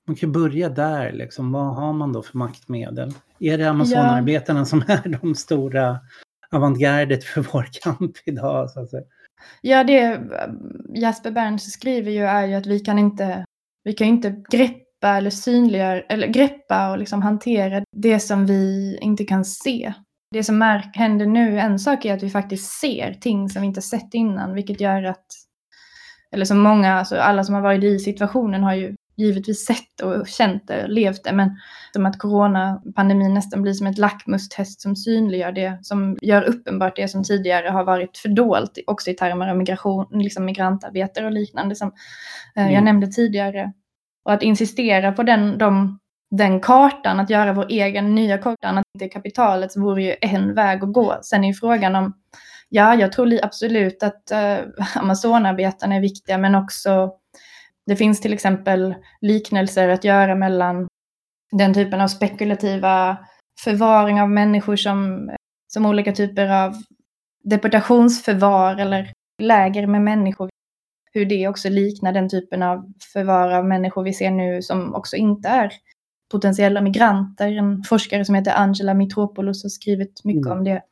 A: man kan börja där, liksom. vad har man då för maktmedel? Är det Amazonarbetarna ja. som är de stora avantgardet för vår kamp idag? Så att säga?
B: Ja, det Jasper Berns skriver ju är ju att vi kan inte, vi kan inte greppa eller synliggöra, eller greppa och liksom hantera det som vi inte kan se. Det som händer nu, en sak är att vi faktiskt ser ting som vi inte sett innan, vilket gör att, eller som många, alltså alla som har varit i situationen har ju givetvis sett och känt det, levt det, men som att coronapandemin nästan blir som ett lackmustest som synliggör det, som gör uppenbart det som tidigare har varit fördolt, också i termer av migration, liksom migrantarbetare och liknande som eh, mm. jag nämnde tidigare. Och att insistera på den, de, den kartan, att göra vår egen nya kartan, att det kapitalet, så vore ju en väg att gå. Sen är ju frågan om, ja, jag tror absolut att eh, (laughs) Amazonarbetarna är viktiga, men också det finns till exempel liknelser att göra mellan den typen av spekulativa förvaring av människor som, som olika typer av deportationsförvar eller läger med människor. Hur det också liknar den typen av förvar av människor vi ser nu som också inte är potentiella migranter. En forskare som heter Angela Mitropoulos har skrivit mycket mm. om det.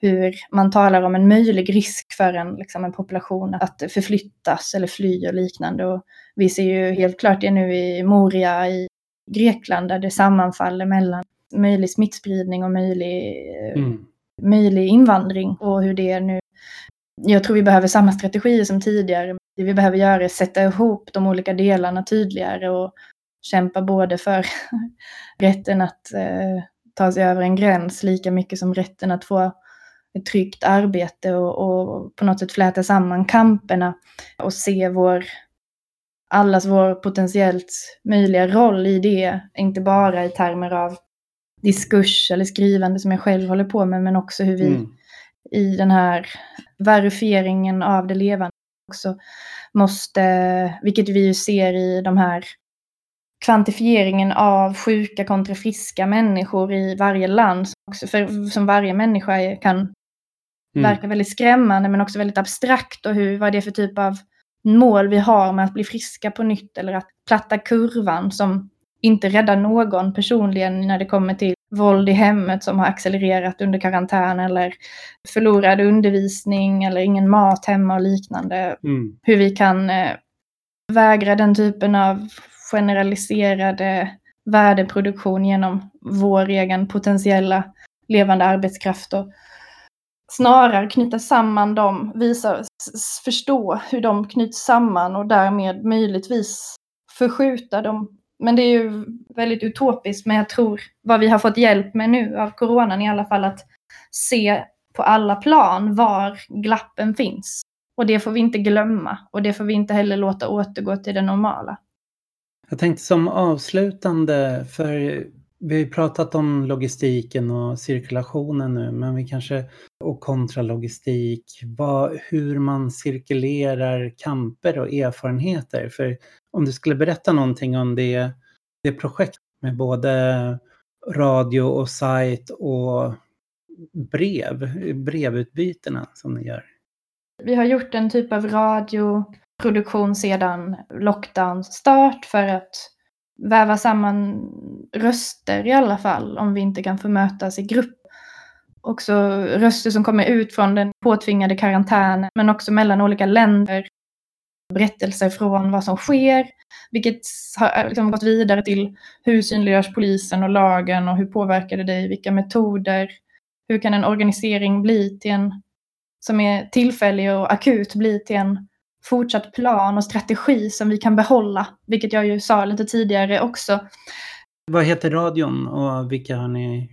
B: Hur man talar om en möjlig risk för en, liksom en population att förflyttas eller fly och liknande. Och vi ser ju helt klart det nu i Moria i Grekland där det sammanfaller mellan möjlig smittspridning och möjlig, mm. möjlig invandring och hur det är nu. Jag tror vi behöver samma strategier som tidigare. Det vi behöver göra är sätta ihop de olika delarna tydligare och kämpa både för (laughs) rätten att eh, ta sig över en gräns lika mycket som rätten att få ett tryggt arbete och, och på något sätt fläta samman kamperna och se vår allas vår potentiellt möjliga roll i det, inte bara i termer av diskurs eller skrivande som jag själv håller på med, men också hur vi mm. i den här verifieringen av det levande också måste, vilket vi ju ser i de här kvantifieringen av sjuka kontra friska människor i varje land, som, också för, som varje människa kan mm. verka väldigt skrämmande men också väldigt abstrakt och hur, vad det är för typ av mål vi har med att bli friska på nytt eller att platta kurvan som inte räddar någon personligen när det kommer till våld i hemmet som har accelererat under karantän eller förlorad undervisning eller ingen mat hemma och liknande. Mm. Hur vi kan eh, vägra den typen av generaliserade värdeproduktion genom vår egen potentiella levande arbetskraft och snarare knyta samman dem, visa, förstå hur de knyts samman och därmed möjligtvis förskjuta dem. Men det är ju väldigt utopiskt, men jag tror vad vi har fått hjälp med nu av coronan i alla fall att se på alla plan var glappen finns. Och det får vi inte glömma och det får vi inte heller låta återgå till det normala.
A: Jag tänkte som avslutande, för vi har ju pratat om logistiken och cirkulationen nu, men vi kanske, och kontralogistik, vad, hur man cirkulerar kamper och erfarenheter. För om du skulle berätta någonting om det, det projekt med både radio och sajt och brev, brevutbytena som ni gör.
B: Vi har gjort en typ av radio, produktion sedan lockdowns start för att väva samman röster i alla fall, om vi inte kan få mötas i grupp. Också röster som kommer ut från den påtvingade karantänen, men också mellan olika länder. Berättelser från vad som sker, vilket har eh, liksom gått vidare till hur synliggörs polisen och lagen och hur påverkar det dig, vilka metoder, hur kan en organisering bli till en som är tillfällig och akut bli till en fortsatt plan och strategi som vi kan behålla, vilket jag ju sa lite tidigare också.
A: Vad heter radion och vilka har ni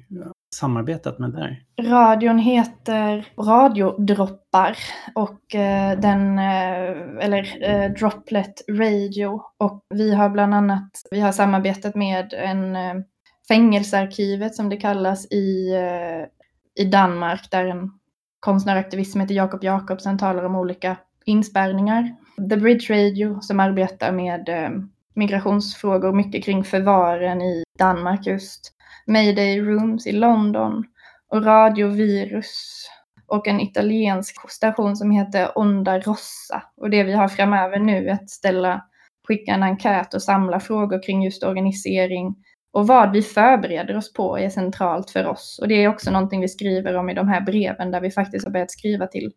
A: samarbetat med där?
B: Radion heter Radiodroppar och eh, den, eh, eller eh, Droplet Radio och vi har bland annat, vi har samarbetat med en fängelsearkivet som det kallas i, i Danmark där en konstnäraktivist som heter Jakob Jakobsen talar om olika inspärrningar. The Bridge Radio som arbetar med eh, migrationsfrågor, mycket kring förvaren i Danmark just. Mayday Rooms i London och Radio Virus och en italiensk station som heter Onda Rossa. Och det vi har framöver nu är att ställa skicka en enkät och samla frågor kring just organisering och vad vi förbereder oss på är centralt för oss. Och det är också någonting vi skriver om i de här breven där vi faktiskt har börjat skriva till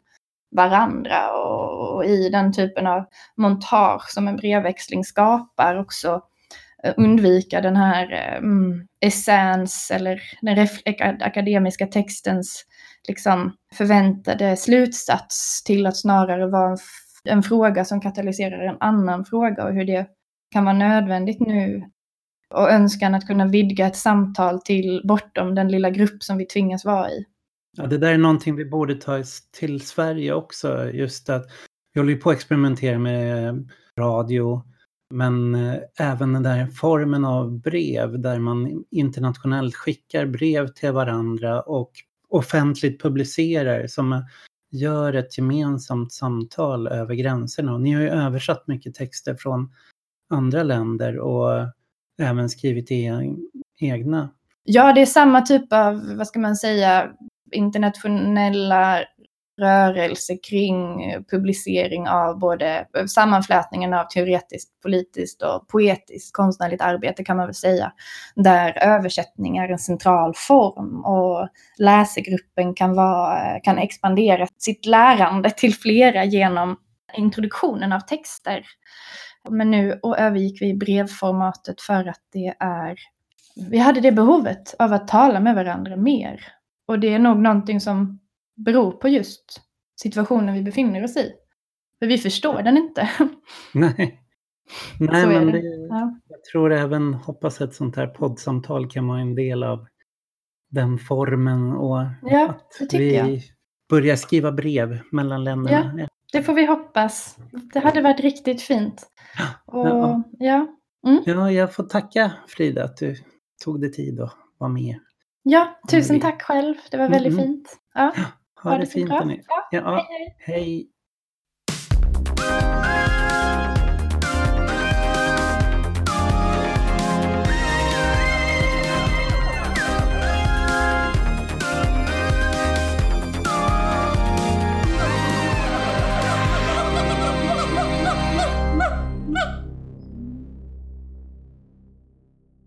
B: varandra och, och i den typen av montage som en brevväxling skapar också eh, undvika den här um, essens eller den akademiska textens liksom, förväntade slutsats till att snarare vara en, en fråga som katalyserar en annan fråga och hur det kan vara nödvändigt nu och önskan att kunna vidga ett samtal till bortom den lilla grupp som vi tvingas vara i.
A: Ja, det där är någonting vi borde ta till Sverige också. Just att vi håller ju på att experimentera med radio, men eh, även den där formen av brev där man internationellt skickar brev till varandra och offentligt publicerar som gör ett gemensamt samtal över gränserna. Och ni har ju översatt mycket texter från andra länder och även skrivit e-, egna.
B: Ja, det är samma typ av, vad ska man säga, internationella rörelse kring publicering av både sammanflätningen av teoretiskt, politiskt och poetiskt konstnärligt arbete kan man väl säga. Där översättning är en central form och läsegruppen kan, vara, kan expandera sitt lärande till flera genom introduktionen av texter. Men nu övergick vi i brevformatet för att det är vi hade det behovet av att tala med varandra mer. Och det är nog någonting som beror på just situationen vi befinner oss i. För vi förstår den inte. (laughs)
A: Nej, Nej men det, ja. jag tror även, hoppas ett sånt här poddsamtal kan vara en del av den formen och
B: ja,
A: att vi jag. börjar skriva brev mellan länderna.
B: Ja, det får vi hoppas. Det hade varit riktigt fint. Och, ja. Ja.
A: Mm. ja, jag får tacka Frida att du tog dig tid att vara med.
B: Ja, tusen tack själv. Det var väldigt mm. fint. Ja,
A: ha, ha det, det fint. Ja, ja, hej. hej. hej.